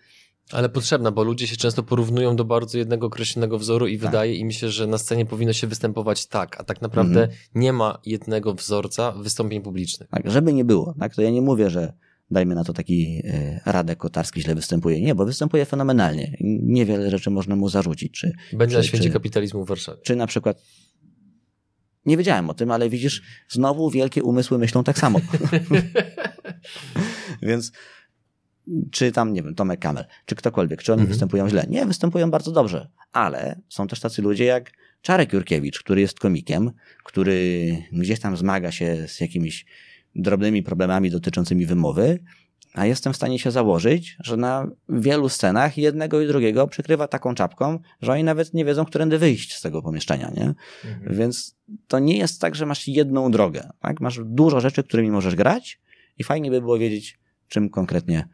Ale potrzebna, bo ludzie się często porównują do bardzo jednego określonego wzoru i tak. wydaje im się, że na scenie powinno się występować tak, a tak naprawdę mhm. nie ma jednego wzorca wystąpień publicznych. Tak, żeby nie było. Tak, to ja nie mówię, że dajmy na to taki e, Radek Kotarski źle występuje. Nie, bo występuje fenomenalnie. Niewiele rzeczy można mu zarzucić. Czy, Będzie czy, na święcie czy, kapitalizmu w Warszawie. Czy na przykład nie wiedziałem o tym, ale widzisz, znowu wielkie umysły myślą tak samo. <laughs> Więc czy tam, nie wiem, Tomek Kamel, czy ktokolwiek, czy oni mhm. występują źle? Nie, występują bardzo dobrze, ale są też tacy ludzie jak Czarek Jurkiewicz, który jest komikiem, który gdzieś tam zmaga się z jakimiś drobnymi problemami dotyczącymi wymowy, a jestem w stanie się założyć, że na wielu scenach jednego i drugiego przykrywa taką czapką, że oni nawet nie wiedzą, którędy wyjść z tego pomieszczenia, nie? Mhm. Więc to nie jest tak, że masz jedną drogę, tak? Masz dużo rzeczy, którymi możesz grać i fajnie by było wiedzieć, czym konkretnie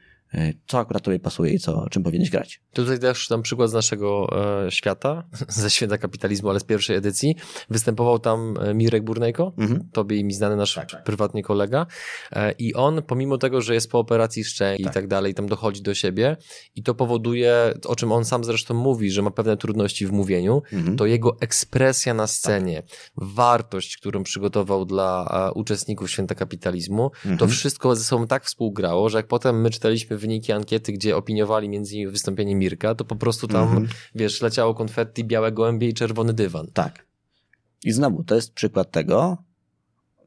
co akurat tobie pasuje i co, czym powinieneś grać. Tutaj też tam przykład z naszego e, świata, <laughs> ze świata kapitalizmu, ale z pierwszej edycji. Występował tam e, Mirek Burnejko, mhm. tobie i mi znany nasz tak, tak. prywatny kolega e, i on pomimo tego, że jest po operacji szczęki tak. i tak dalej, tam dochodzi do siebie i to powoduje, o czym on sam zresztą mówi, że ma pewne trudności w mówieniu, mhm. to jego ekspresja na scenie, tak. wartość, którą przygotował dla e, uczestników święta kapitalizmu, mhm. to wszystko ze sobą tak współgrało, że jak potem my czytaliśmy wyniki ankiety, gdzie opiniowali między innymi wystąpienie Mirka, to po prostu tam, mhm. wiesz, leciało konfetti, białe gołębie i czerwony dywan. Tak. I znowu, to jest przykład tego,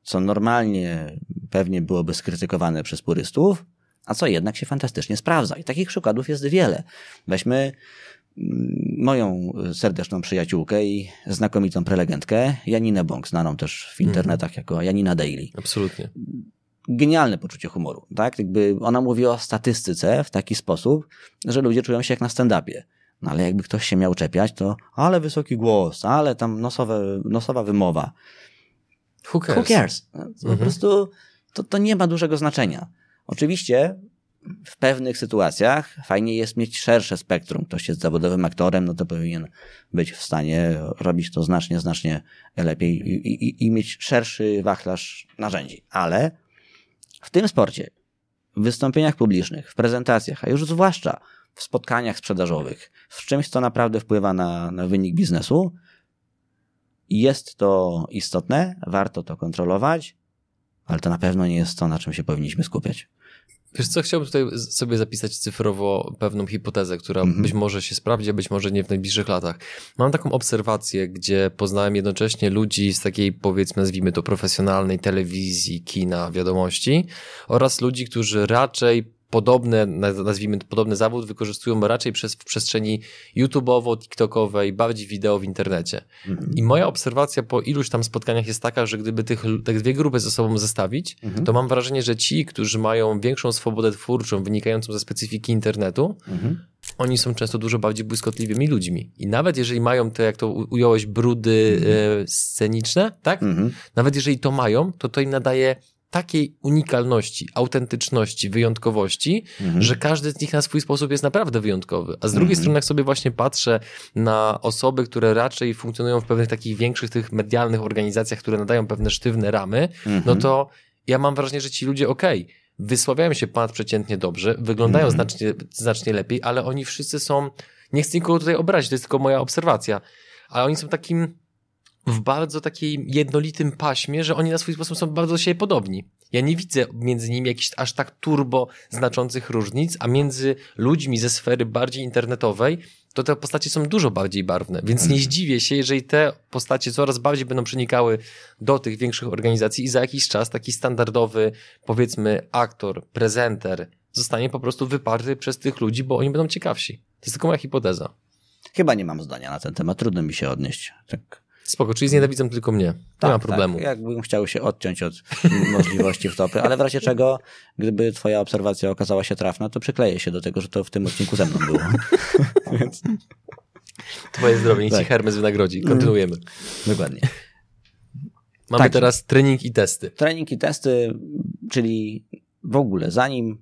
co normalnie pewnie byłoby skrytykowane przez purystów, a co jednak się fantastycznie sprawdza. I takich przykładów jest wiele. Weźmy mm, moją serdeczną przyjaciółkę i znakomitą prelegentkę, Janinę Bąk, znaną też w internetach mm. jako Janina Daily. Absolutnie genialne poczucie humoru, tak? Jakby ona mówi o statystyce w taki sposób, że ludzie czują się jak na stand-upie. No ale jakby ktoś się miał czepiać, to ale wysoki głos, ale tam nosowe, nosowa wymowa. Who cares? Who cares? Mhm. Po prostu to, to nie ma dużego znaczenia. Oczywiście w pewnych sytuacjach fajnie jest mieć szersze spektrum. Ktoś jest zawodowym aktorem, no to powinien być w stanie robić to znacznie, znacznie lepiej i, i, i mieć szerszy wachlarz narzędzi. Ale w tym sporcie, w wystąpieniach publicznych, w prezentacjach, a już zwłaszcza w spotkaniach sprzedażowych, w czymś, co naprawdę wpływa na, na wynik biznesu, jest to istotne, warto to kontrolować, ale to na pewno nie jest to, na czym się powinniśmy skupiać. Wiesz co, chciałbym tutaj sobie zapisać cyfrowo pewną hipotezę, która mm -hmm. być może się sprawdzi, a być może nie w najbliższych latach. Mam taką obserwację, gdzie poznałem jednocześnie ludzi z takiej, powiedzmy, nazwijmy to profesjonalnej telewizji, kina, wiadomości oraz ludzi, którzy raczej podobne, nazwijmy to podobny zawód, wykorzystują raczej przez, w przestrzeni YouTube'owo, TikTokowej, bardziej wideo w internecie. Mhm. I moja obserwacja po iluś tam spotkaniach jest taka, że gdyby tych, te dwie grupy ze sobą zestawić, mhm. to mam wrażenie, że ci, którzy mają większą swobodę twórczą wynikającą ze specyfiki internetu, mhm. oni są często dużo bardziej błyskotliwymi ludźmi. I nawet jeżeli mają te, jak to ująłeś, brudy e, sceniczne, tak? Mhm. Nawet jeżeli to mają, to to im nadaje takiej unikalności, autentyczności, wyjątkowości, mhm. że każdy z nich na swój sposób jest naprawdę wyjątkowy. A z drugiej mhm. strony, jak sobie właśnie patrzę na osoby, które raczej funkcjonują w pewnych takich większych tych medialnych organizacjach, które nadają pewne sztywne ramy, mhm. no to ja mam wrażenie, że ci ludzie, okej, okay, wysławiają się ponadprzeciętnie dobrze, wyglądają mhm. znacznie, znacznie lepiej, ale oni wszyscy są, nie chcę nikogo tutaj obrazić, to jest tylko moja obserwacja, ale oni są takim w bardzo takim jednolitym paśmie, że oni na swój sposób są bardzo do siebie podobni. Ja nie widzę między nimi jakichś aż tak turbo znaczących różnic, a między ludźmi ze sfery bardziej internetowej to te postacie są dużo bardziej barwne, więc nie mhm. zdziwię się, jeżeli te postacie coraz bardziej będą przenikały do tych większych organizacji i za jakiś czas taki standardowy, powiedzmy, aktor, prezenter zostanie po prostu wyparty przez tych ludzi, bo oni będą ciekawsi. To jest tylko moja hipoteza. Chyba nie mam zdania na ten temat, trudno mi się odnieść. Tak. Spoko, czyli znienawidzą tylko mnie. Nie tak, ma problemu. Tak. Jakbym chciał się odciąć od możliwości wtopy, ale w razie czego, gdyby twoja obserwacja okazała się trafna, to przykleję się do tego, że to w tym odcinku ze mną było. <laughs> Więc... Twoje zdrowie, niech tak. ci Hermes wynagrodzi. Kontynuujemy. Dokładnie. Mamy tak. teraz trening i testy. Trening i testy, czyli w ogóle zanim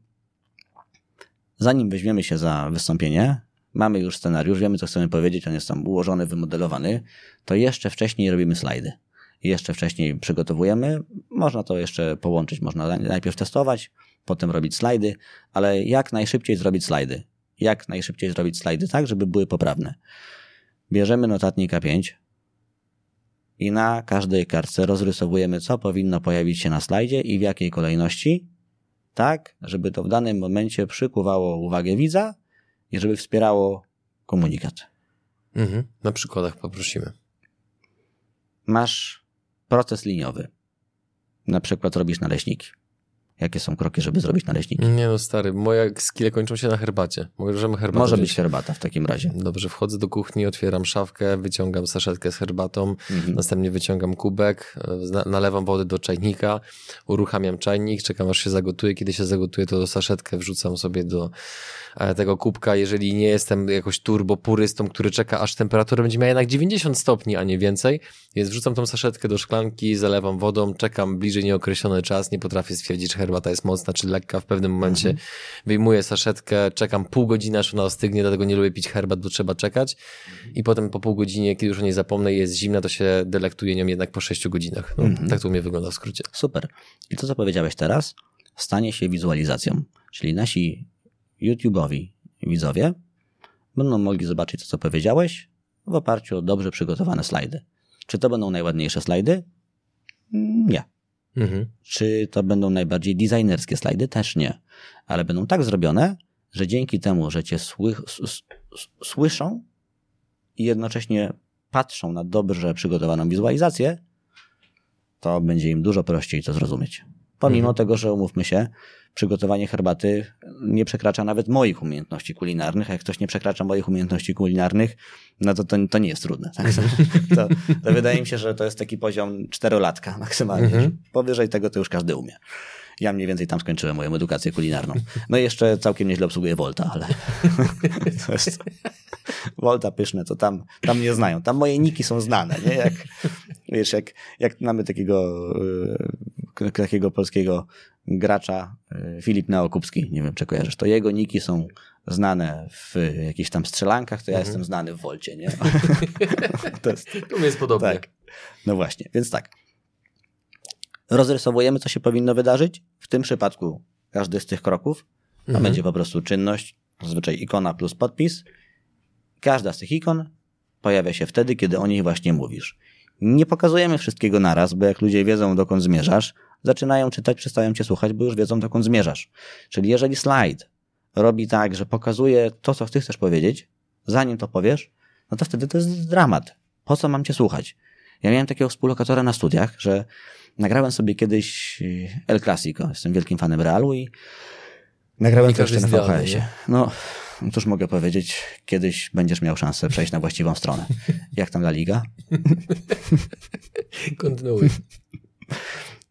zanim weźmiemy się za wystąpienie, mamy już scenariusz, wiemy co chcemy powiedzieć, on jest tam ułożony, wymodelowany, to jeszcze wcześniej robimy slajdy. Jeszcze wcześniej przygotowujemy. Można to jeszcze połączyć, można najpierw testować, potem robić slajdy, ale jak najszybciej zrobić slajdy? Jak najszybciej zrobić slajdy tak, żeby były poprawne? Bierzemy notatnik A5 i na każdej kartce rozrysowujemy, co powinno pojawić się na slajdzie i w jakiej kolejności, tak, żeby to w danym momencie przykuwało uwagę widza i żeby wspierało komunikat. Mhm. Na przykładach poprosimy. Masz proces liniowy. Na przykład robisz naleśniki. Jakie są kroki, żeby zrobić naleśniki? Nie no stary, moje skille kończą się na herbacie. Możemy herbatę Może być herbata w takim razie. Dobrze, wchodzę do kuchni, otwieram szafkę, wyciągam saszetkę z herbatą, mhm. następnie wyciągam kubek, nalewam wody do czajnika, uruchamiam czajnik, czekam aż się zagotuje. Kiedy się zagotuje, to saszetkę wrzucam sobie do e, tego kubka. Jeżeli nie jestem jakoś turbo purystą, który czeka, aż temperatura będzie miała jednak 90 stopni, a nie więcej, więc wrzucam tą saszetkę do szklanki, zalewam wodą, czekam bliżej nieokreślony czas, nie potrafię stwierdzić, czy herbata jest mocna czy lekka. W pewnym momencie mhm. wyjmuję saszetkę, czekam pół godziny, aż ona ostygnie, dlatego nie lubię pić herbat, bo trzeba czekać. Mhm. I potem po pół godzinie, kiedy już o niej zapomnę i jest zimna, to się delektuję nią jednak po sześciu godzinach. No, mhm. Tak to u mnie wygląda w skrócie. Super. I to, co powiedziałeś teraz, stanie się wizualizacją. Czyli nasi YouTube'owi widzowie będą mogli zobaczyć to, co powiedziałeś w oparciu o dobrze przygotowane slajdy. Czy to będą najładniejsze slajdy? Nie. Mhm. Czy to będą najbardziej designerskie slajdy? Też nie. Ale będą tak zrobione, że dzięki temu, że cię sły, słyszą i jednocześnie patrzą na dobrze przygotowaną wizualizację, to będzie im dużo prościej to zrozumieć. Pomimo mhm. tego, że umówmy się, przygotowanie herbaty nie przekracza nawet moich umiejętności kulinarnych, a jak ktoś nie przekracza moich umiejętności kulinarnych, no to to, to nie jest trudne. Tak? <laughs> To, to, wydaje mi się, że to jest taki poziom czterolatka maksymalnie. Mhm. Powyżej tego to już każdy umie. Ja mniej więcej tam skończyłem moją edukację kulinarną. No i jeszcze całkiem nieźle obsługuję Volta, ale <laughs> to jest... Volta pyszne, to tam, tam mnie znają. Tam moje niki są znane, nie? Jak, wiesz, jak, jak mamy takiego, yy, takiego polskiego gracza, yy, Filip Neokupski, nie wiem, czy kojarzysz, to jego niki są znane w jakichś tam strzelankach, to ja mhm. jestem znany w Wolcie, nie? <laughs> to jest... Tu jest podobnie. Tak. No właśnie, więc tak rozrysowujemy, co się powinno wydarzyć. W tym przypadku każdy z tych kroków to mhm. będzie po prostu czynność, zazwyczaj ikona plus podpis. Każda z tych ikon pojawia się wtedy, kiedy o niej właśnie mówisz. Nie pokazujemy wszystkiego naraz, bo jak ludzie wiedzą, dokąd zmierzasz, zaczynają czytać, przestają cię słuchać, bo już wiedzą, dokąd zmierzasz. Czyli jeżeli slajd robi tak, że pokazuje to, co ty chcesz powiedzieć, zanim to powiesz, no to wtedy to jest dramat. Po co mam cię słuchać? Ja miałem takiego współlokatora na studiach, że nagrałem sobie kiedyś y, El Clasico. Jestem wielkim fanem Realu i nagrałem to jeszcze na VHS-ie. No, cóż mogę powiedzieć, kiedyś będziesz miał szansę przejść na właściwą stronę. Jak tam La Liga? <laughs> Kontynuuj.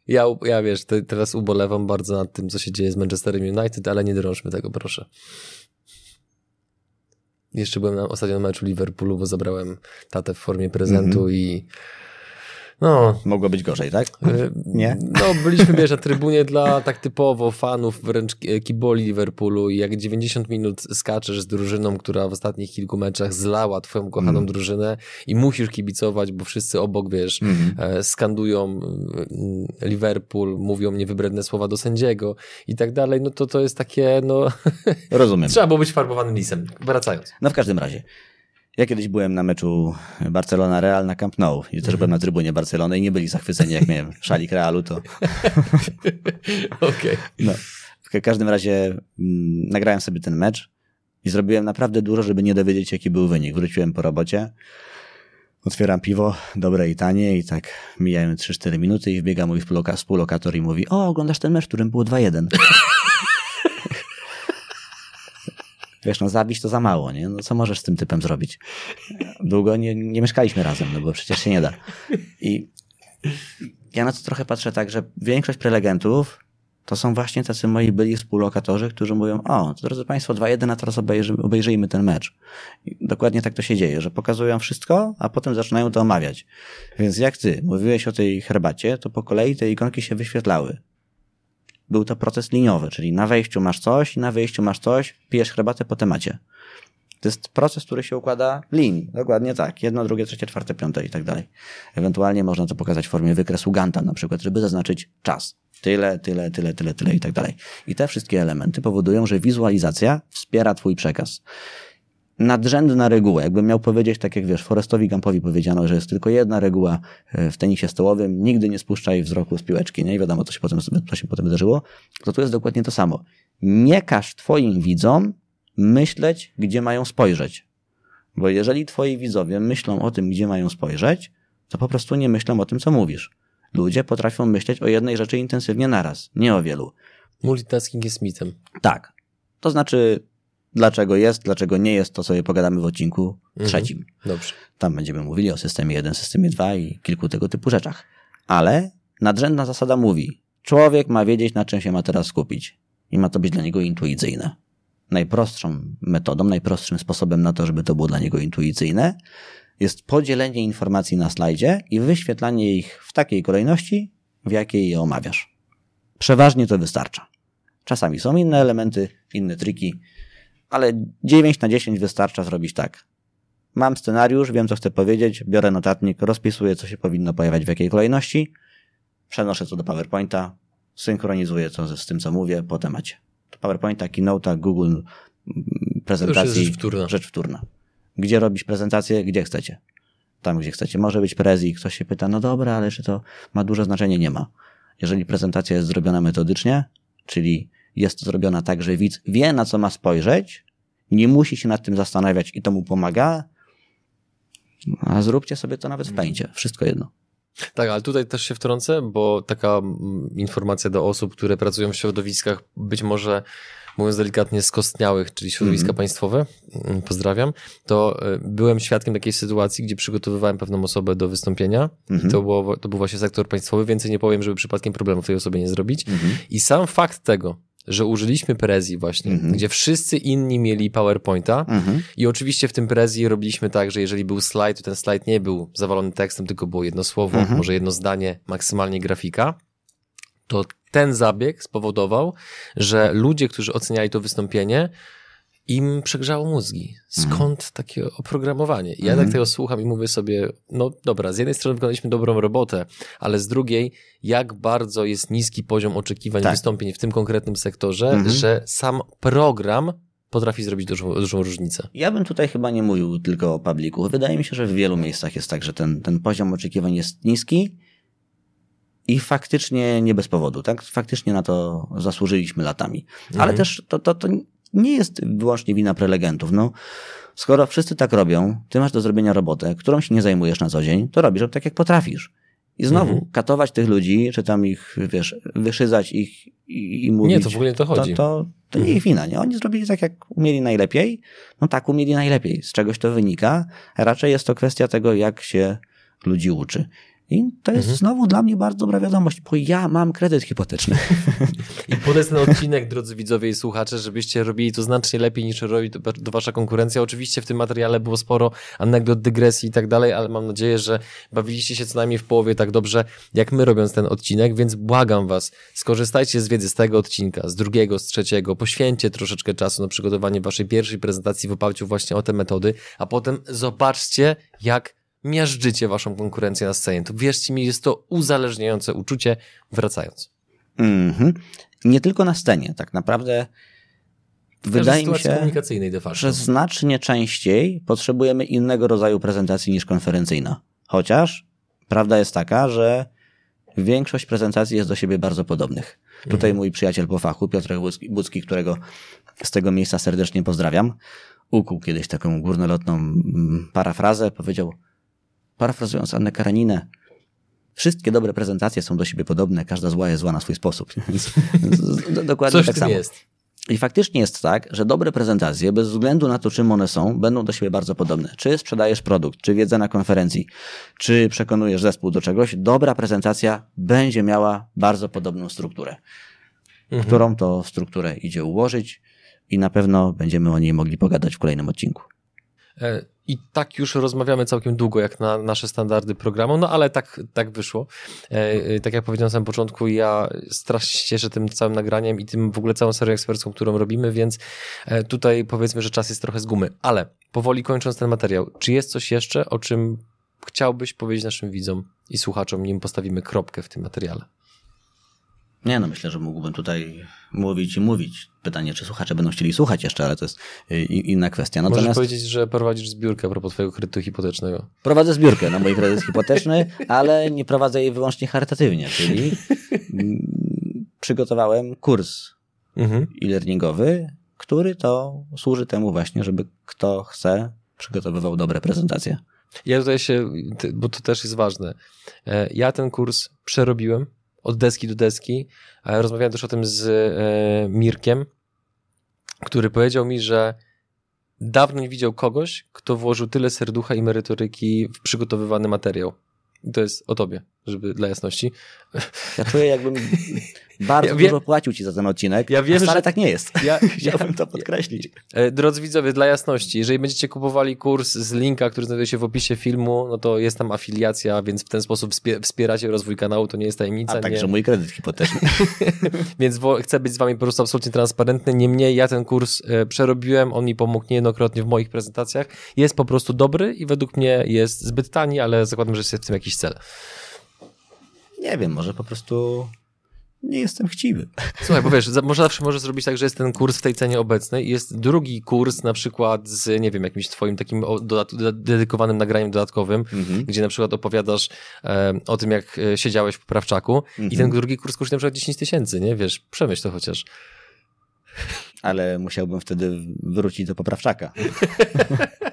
Ja, ja wiesz, teraz ubolewam bardzo nad tym, co się dzieje z Manchesterem United, ale nie drążmy tego, proszę. Jeszcze byłem na ostatnim meczu Liverpoolu, bo zabrałem tatę w formie prezentu mm -hmm. i no. Mogło być gorzej, tak? E, Nie? No, byliśmy, wiesz, na trybunie dla tak typowo fanów wręcz kiboli Liverpoolu i jak 90 minut skaczesz z drużyną, która w ostatnich kilku meczach zlała twoją kochaną mm. drużynę i musisz kibicować, bo wszyscy obok, wiesz, mm. skandują e, Liverpool, mówią niewybredne słowa do sędziego i tak dalej, no to to jest takie, no... <laughs> Rozumiem. Trzeba było być farbowanym lisem. Wracając. No w każdym razie. Ja kiedyś byłem na meczu Barcelona-Real na Camp Nou i też byłem na trybunie Barcelony i nie byli zachwyceni, jak miałem <laughs> szalik Realu, to... <laughs> Okej. Okay. No. W każdym razie mm, nagrałem sobie ten mecz i zrobiłem naprawdę dużo, żeby nie dowiedzieć, jaki był wynik. Wróciłem po robocie, otwieram piwo, dobre i tanie i tak mijają 3-4 minuty i wbiega mój współlokator i mówi, o, oglądasz ten mecz, w którym było 2-1. <laughs> Wiesz, no zabić to za mało, nie? No co możesz z tym typem zrobić? Długo nie, nie mieszkaliśmy razem, no bo przecież się nie da. I ja na to trochę patrzę tak, że większość prelegentów to są właśnie tacy moi byli współlokatorzy, którzy mówią, o, to drodzy Państwo, 2-1, a teraz obejrzymy, obejrzyjmy ten mecz. I dokładnie tak to się dzieje, że pokazują wszystko, a potem zaczynają to omawiać. Więc jak ty mówiłeś o tej herbacie, to po kolei te ikonki się wyświetlały był to proces liniowy, czyli na wejściu masz coś na wyjściu masz coś, pijesz herbatę po temacie. To jest proces, który się układa linii. Dokładnie tak. Jedno, drugie, trzecie, czwarte, piąte i tak dalej. Ewentualnie można to pokazać w formie wykresu Ganta na przykład, żeby zaznaczyć czas. Tyle, tyle, tyle, tyle, tyle i tak dalej. I te wszystkie elementy powodują, że wizualizacja wspiera twój przekaz nadrzędna reguła. Jakbym miał powiedzieć, tak jak wiesz, Forestowi Gampowi powiedziano, że jest tylko jedna reguła e, w tenisie stołowym, nigdy nie spuszczaj wzroku z piłeczki, nie? I wiadomo, co się potem, co się potem wydarzyło. To tu jest dokładnie to samo. Nie każ twoim widzom myśleć, gdzie mają spojrzeć. Bo jeżeli twoi widzowie myślą o tym, gdzie mają spojrzeć, to po prostu nie myślą o tym, co mówisz. Ludzie potrafią myśleć o jednej rzeczy intensywnie naraz, nie o wielu. Multitasking jest mitem. Tak. To znaczy, dlaczego jest, dlaczego nie jest, to sobie pogadamy w odcinku mhm. trzecim. Dobrze. Tam będziemy mówili o systemie 1, systemie 2 i kilku tego typu rzeczach. Ale nadrzędna zasada mówi, człowiek ma wiedzieć, na czym się ma teraz skupić i ma to być dla niego intuicyjne. Najprostszą metodą, najprostszym sposobem na to, żeby to było dla niego intuicyjne, jest podzielenie informacji na slajdzie i wyświetlanie ich w takiej kolejności, w jakiej je omawiasz. Przeważnie to wystarcza. Czasami są inne elementy, inne triki, ale 9 na 10 wystarcza zrobić tak. Mam scenariusz, wiem co chcę powiedzieć, biorę notatnik, rozpisuję co się powinno pojawiać w jakiej kolejności, przenoszę to do PowerPointa, synchronizuję to z, tym co mówię po temacie. PowerPointa, Keynote'a, Google prezentacji. To rzecz wtórna. Rzecz wtórna. Gdzie robić prezentację? Gdzie chcecie. Tam, gdzie chcecie. Może być prezji. Ktoś się pyta, no dobra, ale czy to ma duże znaczenie? Nie ma. Jeżeli prezentacja jest zrobiona metodycznie, czyli jest to zrobiona tak, że widz wie, na co ma spojrzeć, nie musi się nad tym zastanawiać i to mu pomaga, a zróbcie sobie to nawet w pęcie. Wszystko jedno. Tak, ale tutaj też się wtrącę, bo taka mm, informacja do osób, które pracują w środowiskach być może mówiąc delikatnie, skostniałych, czyli środowiska mm. państwowe, pozdrawiam, to e, byłem świadkiem takiej sytuacji, gdzie przygotowywałem pewną osobę do wystąpienia mm -hmm. i to, było, to był właśnie sektor państwowy, więcej nie powiem, żeby przypadkiem problemów tej osobie nie zrobić. Mm -hmm. I sam fakt tego, że użyliśmy Prezi właśnie, mm -hmm. gdzie wszyscy inni mieli PowerPointa mm -hmm. i oczywiście w tym Prezi robiliśmy tak, że jeżeli był slajd, to ten slajd nie był zawalony tekstem, tylko było jedno słowo, mm -hmm. może jedno zdanie, maksymalnie grafika, to ten zabieg spowodował, że ludzie, którzy oceniali to wystąpienie, im przegrzało mózgi. Skąd mm. takie oprogramowanie? I ja mm. tak tego słucham i mówię sobie, no dobra, z jednej strony wykonaliśmy dobrą robotę, ale z drugiej, jak bardzo jest niski poziom oczekiwań tak. wystąpień w tym konkretnym sektorze, mm. że sam program potrafi zrobić dużą, dużą różnicę. Ja bym tutaj chyba nie mówił tylko o publiku. Wydaje mi się, że w wielu miejscach jest tak, że ten, ten poziom oczekiwań jest niski i faktycznie nie bez powodu, tak? Faktycznie na to zasłużyliśmy latami. Ale mhm. też to, to, to nie jest wyłącznie wina prelegentów. No, skoro wszyscy tak robią, ty masz do zrobienia robotę, którą się nie zajmujesz na co dzień, to robisz tak, jak potrafisz. I znowu, mhm. katować tych ludzi, czy tam ich, wiesz, wyszydzać ich i, i mówić. Nie, to w ogóle to chodzi. To, to, to nie ich wina, nie? Oni zrobili tak, jak umieli najlepiej. No tak, umieli najlepiej. Z czegoś to wynika. Raczej jest to kwestia tego, jak się ludzi uczy. I to jest mhm. znowu dla mnie bardzo dobra wiadomość, bo ja mam kredyt hipoteczny. <laughs> I podaj ten odcinek, drodzy widzowie i słuchacze, żebyście robili to znacznie lepiej niż robi to, to wasza konkurencja. Oczywiście w tym materiale było sporo anegdot, dygresji i tak dalej, ale mam nadzieję, że bawiliście się co najmniej w połowie tak dobrze, jak my robiąc ten odcinek, więc błagam was, skorzystajcie z wiedzy z tego odcinka, z drugiego, z trzeciego, poświęćcie troszeczkę czasu na przygotowanie waszej pierwszej prezentacji w oparciu właśnie o te metody, a potem zobaczcie, jak miażdżycie waszą konkurencję na scenie. To wierzcie mi, jest to uzależniające uczucie, wracając. Mm -hmm. Nie tylko na scenie, tak naprawdę wydaje mi się, że znacznie częściej potrzebujemy innego rodzaju prezentacji niż konferencyjna. Chociaż prawda jest taka, że większość prezentacji jest do siebie bardzo podobnych. Mhm. Tutaj mój przyjaciel po fachu, Piotr Bucki, którego z tego miejsca serdecznie pozdrawiam, ukuł kiedyś taką górnolotną mm, parafrazę, powiedział, parafrazując Annę Karaninę, wszystkie dobre prezentacje są do siebie podobne, każda zła jest zła na swój sposób. <laughs> Więc, dokładnie Coś tak samo. Jest. I faktycznie jest tak, że dobre prezentacje, bez względu na to, czym one są, będą do siebie bardzo podobne. Czy sprzedajesz produkt, czy wiedzę na konferencji, czy przekonujesz zespół do czegoś, dobra prezentacja będzie miała bardzo podobną strukturę, mhm. którą to strukturę idzie ułożyć i na pewno będziemy o niej mogli pogadać w kolejnym odcinku. E, I tak już rozmawiamy całkiem długo, jak na nasze standardy programu, no ale tak, tak wyszło. E, e, tak jak powiedziałem na samym początku, ja strasznie się cieszę tym całym nagraniem i tym w ogóle całą serią ekspercką, którą robimy, więc tutaj powiedzmy, że czas jest trochę z gumy. Ale powoli kończąc ten materiał, czy jest coś jeszcze, o czym chciałbyś powiedzieć naszym widzom i słuchaczom, nim postawimy kropkę w tym materiale? Nie, no myślę, że mógłbym tutaj mówić i mówić. Pytanie, czy słuchacze będą chcieli słuchać jeszcze, ale to jest y, inna kwestia. Natomiast... Możesz powiedzieć, że prowadzisz zbiórkę a propos twojego kredytu hipotecznego. Prowadzę zbiórkę na mój kredyt hipoteczny, ale nie prowadzę jej wyłącznie charytatywnie, czyli przygotowałem kurs mhm. e-learningowy, który to służy temu właśnie, żeby kto chce, przygotowywał dobre prezentacje. Ja tutaj się, bo to też jest ważne. E, ja ten kurs przerobiłem, od deski do deski. Rozmawiałem też o tym z e, Mirkiem, który powiedział mi, że dawno nie widział kogoś, kto włożył tyle serducha i merytoryki w przygotowywany materiał. I to jest o tobie, żeby dla jasności. Ja czuję, jakbym <laughs> bardzo ja dużo płacił ci za ten odcinek, ja wiem, a wcale że... tak nie jest. <laughs> Ja, Chciałbym to podkreślić. E, drodzy widzowie, dla jasności, jeżeli będziecie kupowali kurs z linka, który znajduje się w opisie filmu, no to jest tam afiliacja, więc w ten sposób wspieracie rozwój kanału, to nie jest tajemnica. A także nie... mój kredyt hipoteczny. <laughs> więc chcę być z wami po prostu absolutnie transparentny. Niemniej ja ten kurs e, przerobiłem, on mi pomógł niejednokrotnie w moich prezentacjach. Jest po prostu dobry i według mnie jest zbyt tani, ale zakładam, że jest w tym jakiś cel. Nie wiem, może po prostu nie jestem chciwy. <laughs> Słuchaj, bo wiesz, może zawsze możesz zrobić tak, że jest ten kurs w tej cenie obecnej i jest drugi kurs na przykład z, nie wiem, jakimś twoim takim dedykowanym nagraniem dodatkowym, mhm. gdzie na przykład opowiadasz e, o tym, jak e, siedziałeś w poprawczaku mhm. i ten mhm. drugi kurs kosztuje na przykład 10 tysięcy, nie? Wiesz, przemyśl to chociaż. Ale musiałbym wtedy wrócić do poprawczaka. <laughs>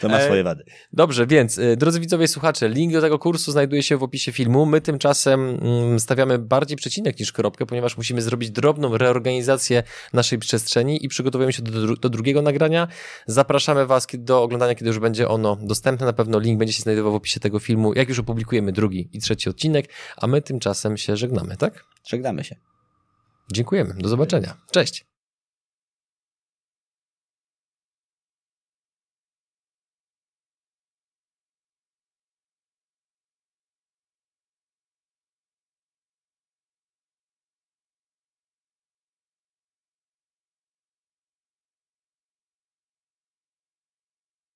To ma swoje wady. Dobrze, więc y, drodzy widzowie, słuchacze, link do tego kursu znajduje się w opisie filmu. My tymczasem mm, stawiamy bardziej przecinek niż kropkę, ponieważ musimy zrobić drobną reorganizację naszej przestrzeni i przygotowujemy się do, do drugiego nagrania. Zapraszamy Was do oglądania, kiedy już będzie ono dostępne. Na pewno link będzie się znajdował w opisie tego filmu, jak już opublikujemy drugi i trzeci odcinek, a my tymczasem się żegnamy, tak? Żegnamy się. Dziękujemy. Do zobaczenia. Cześć.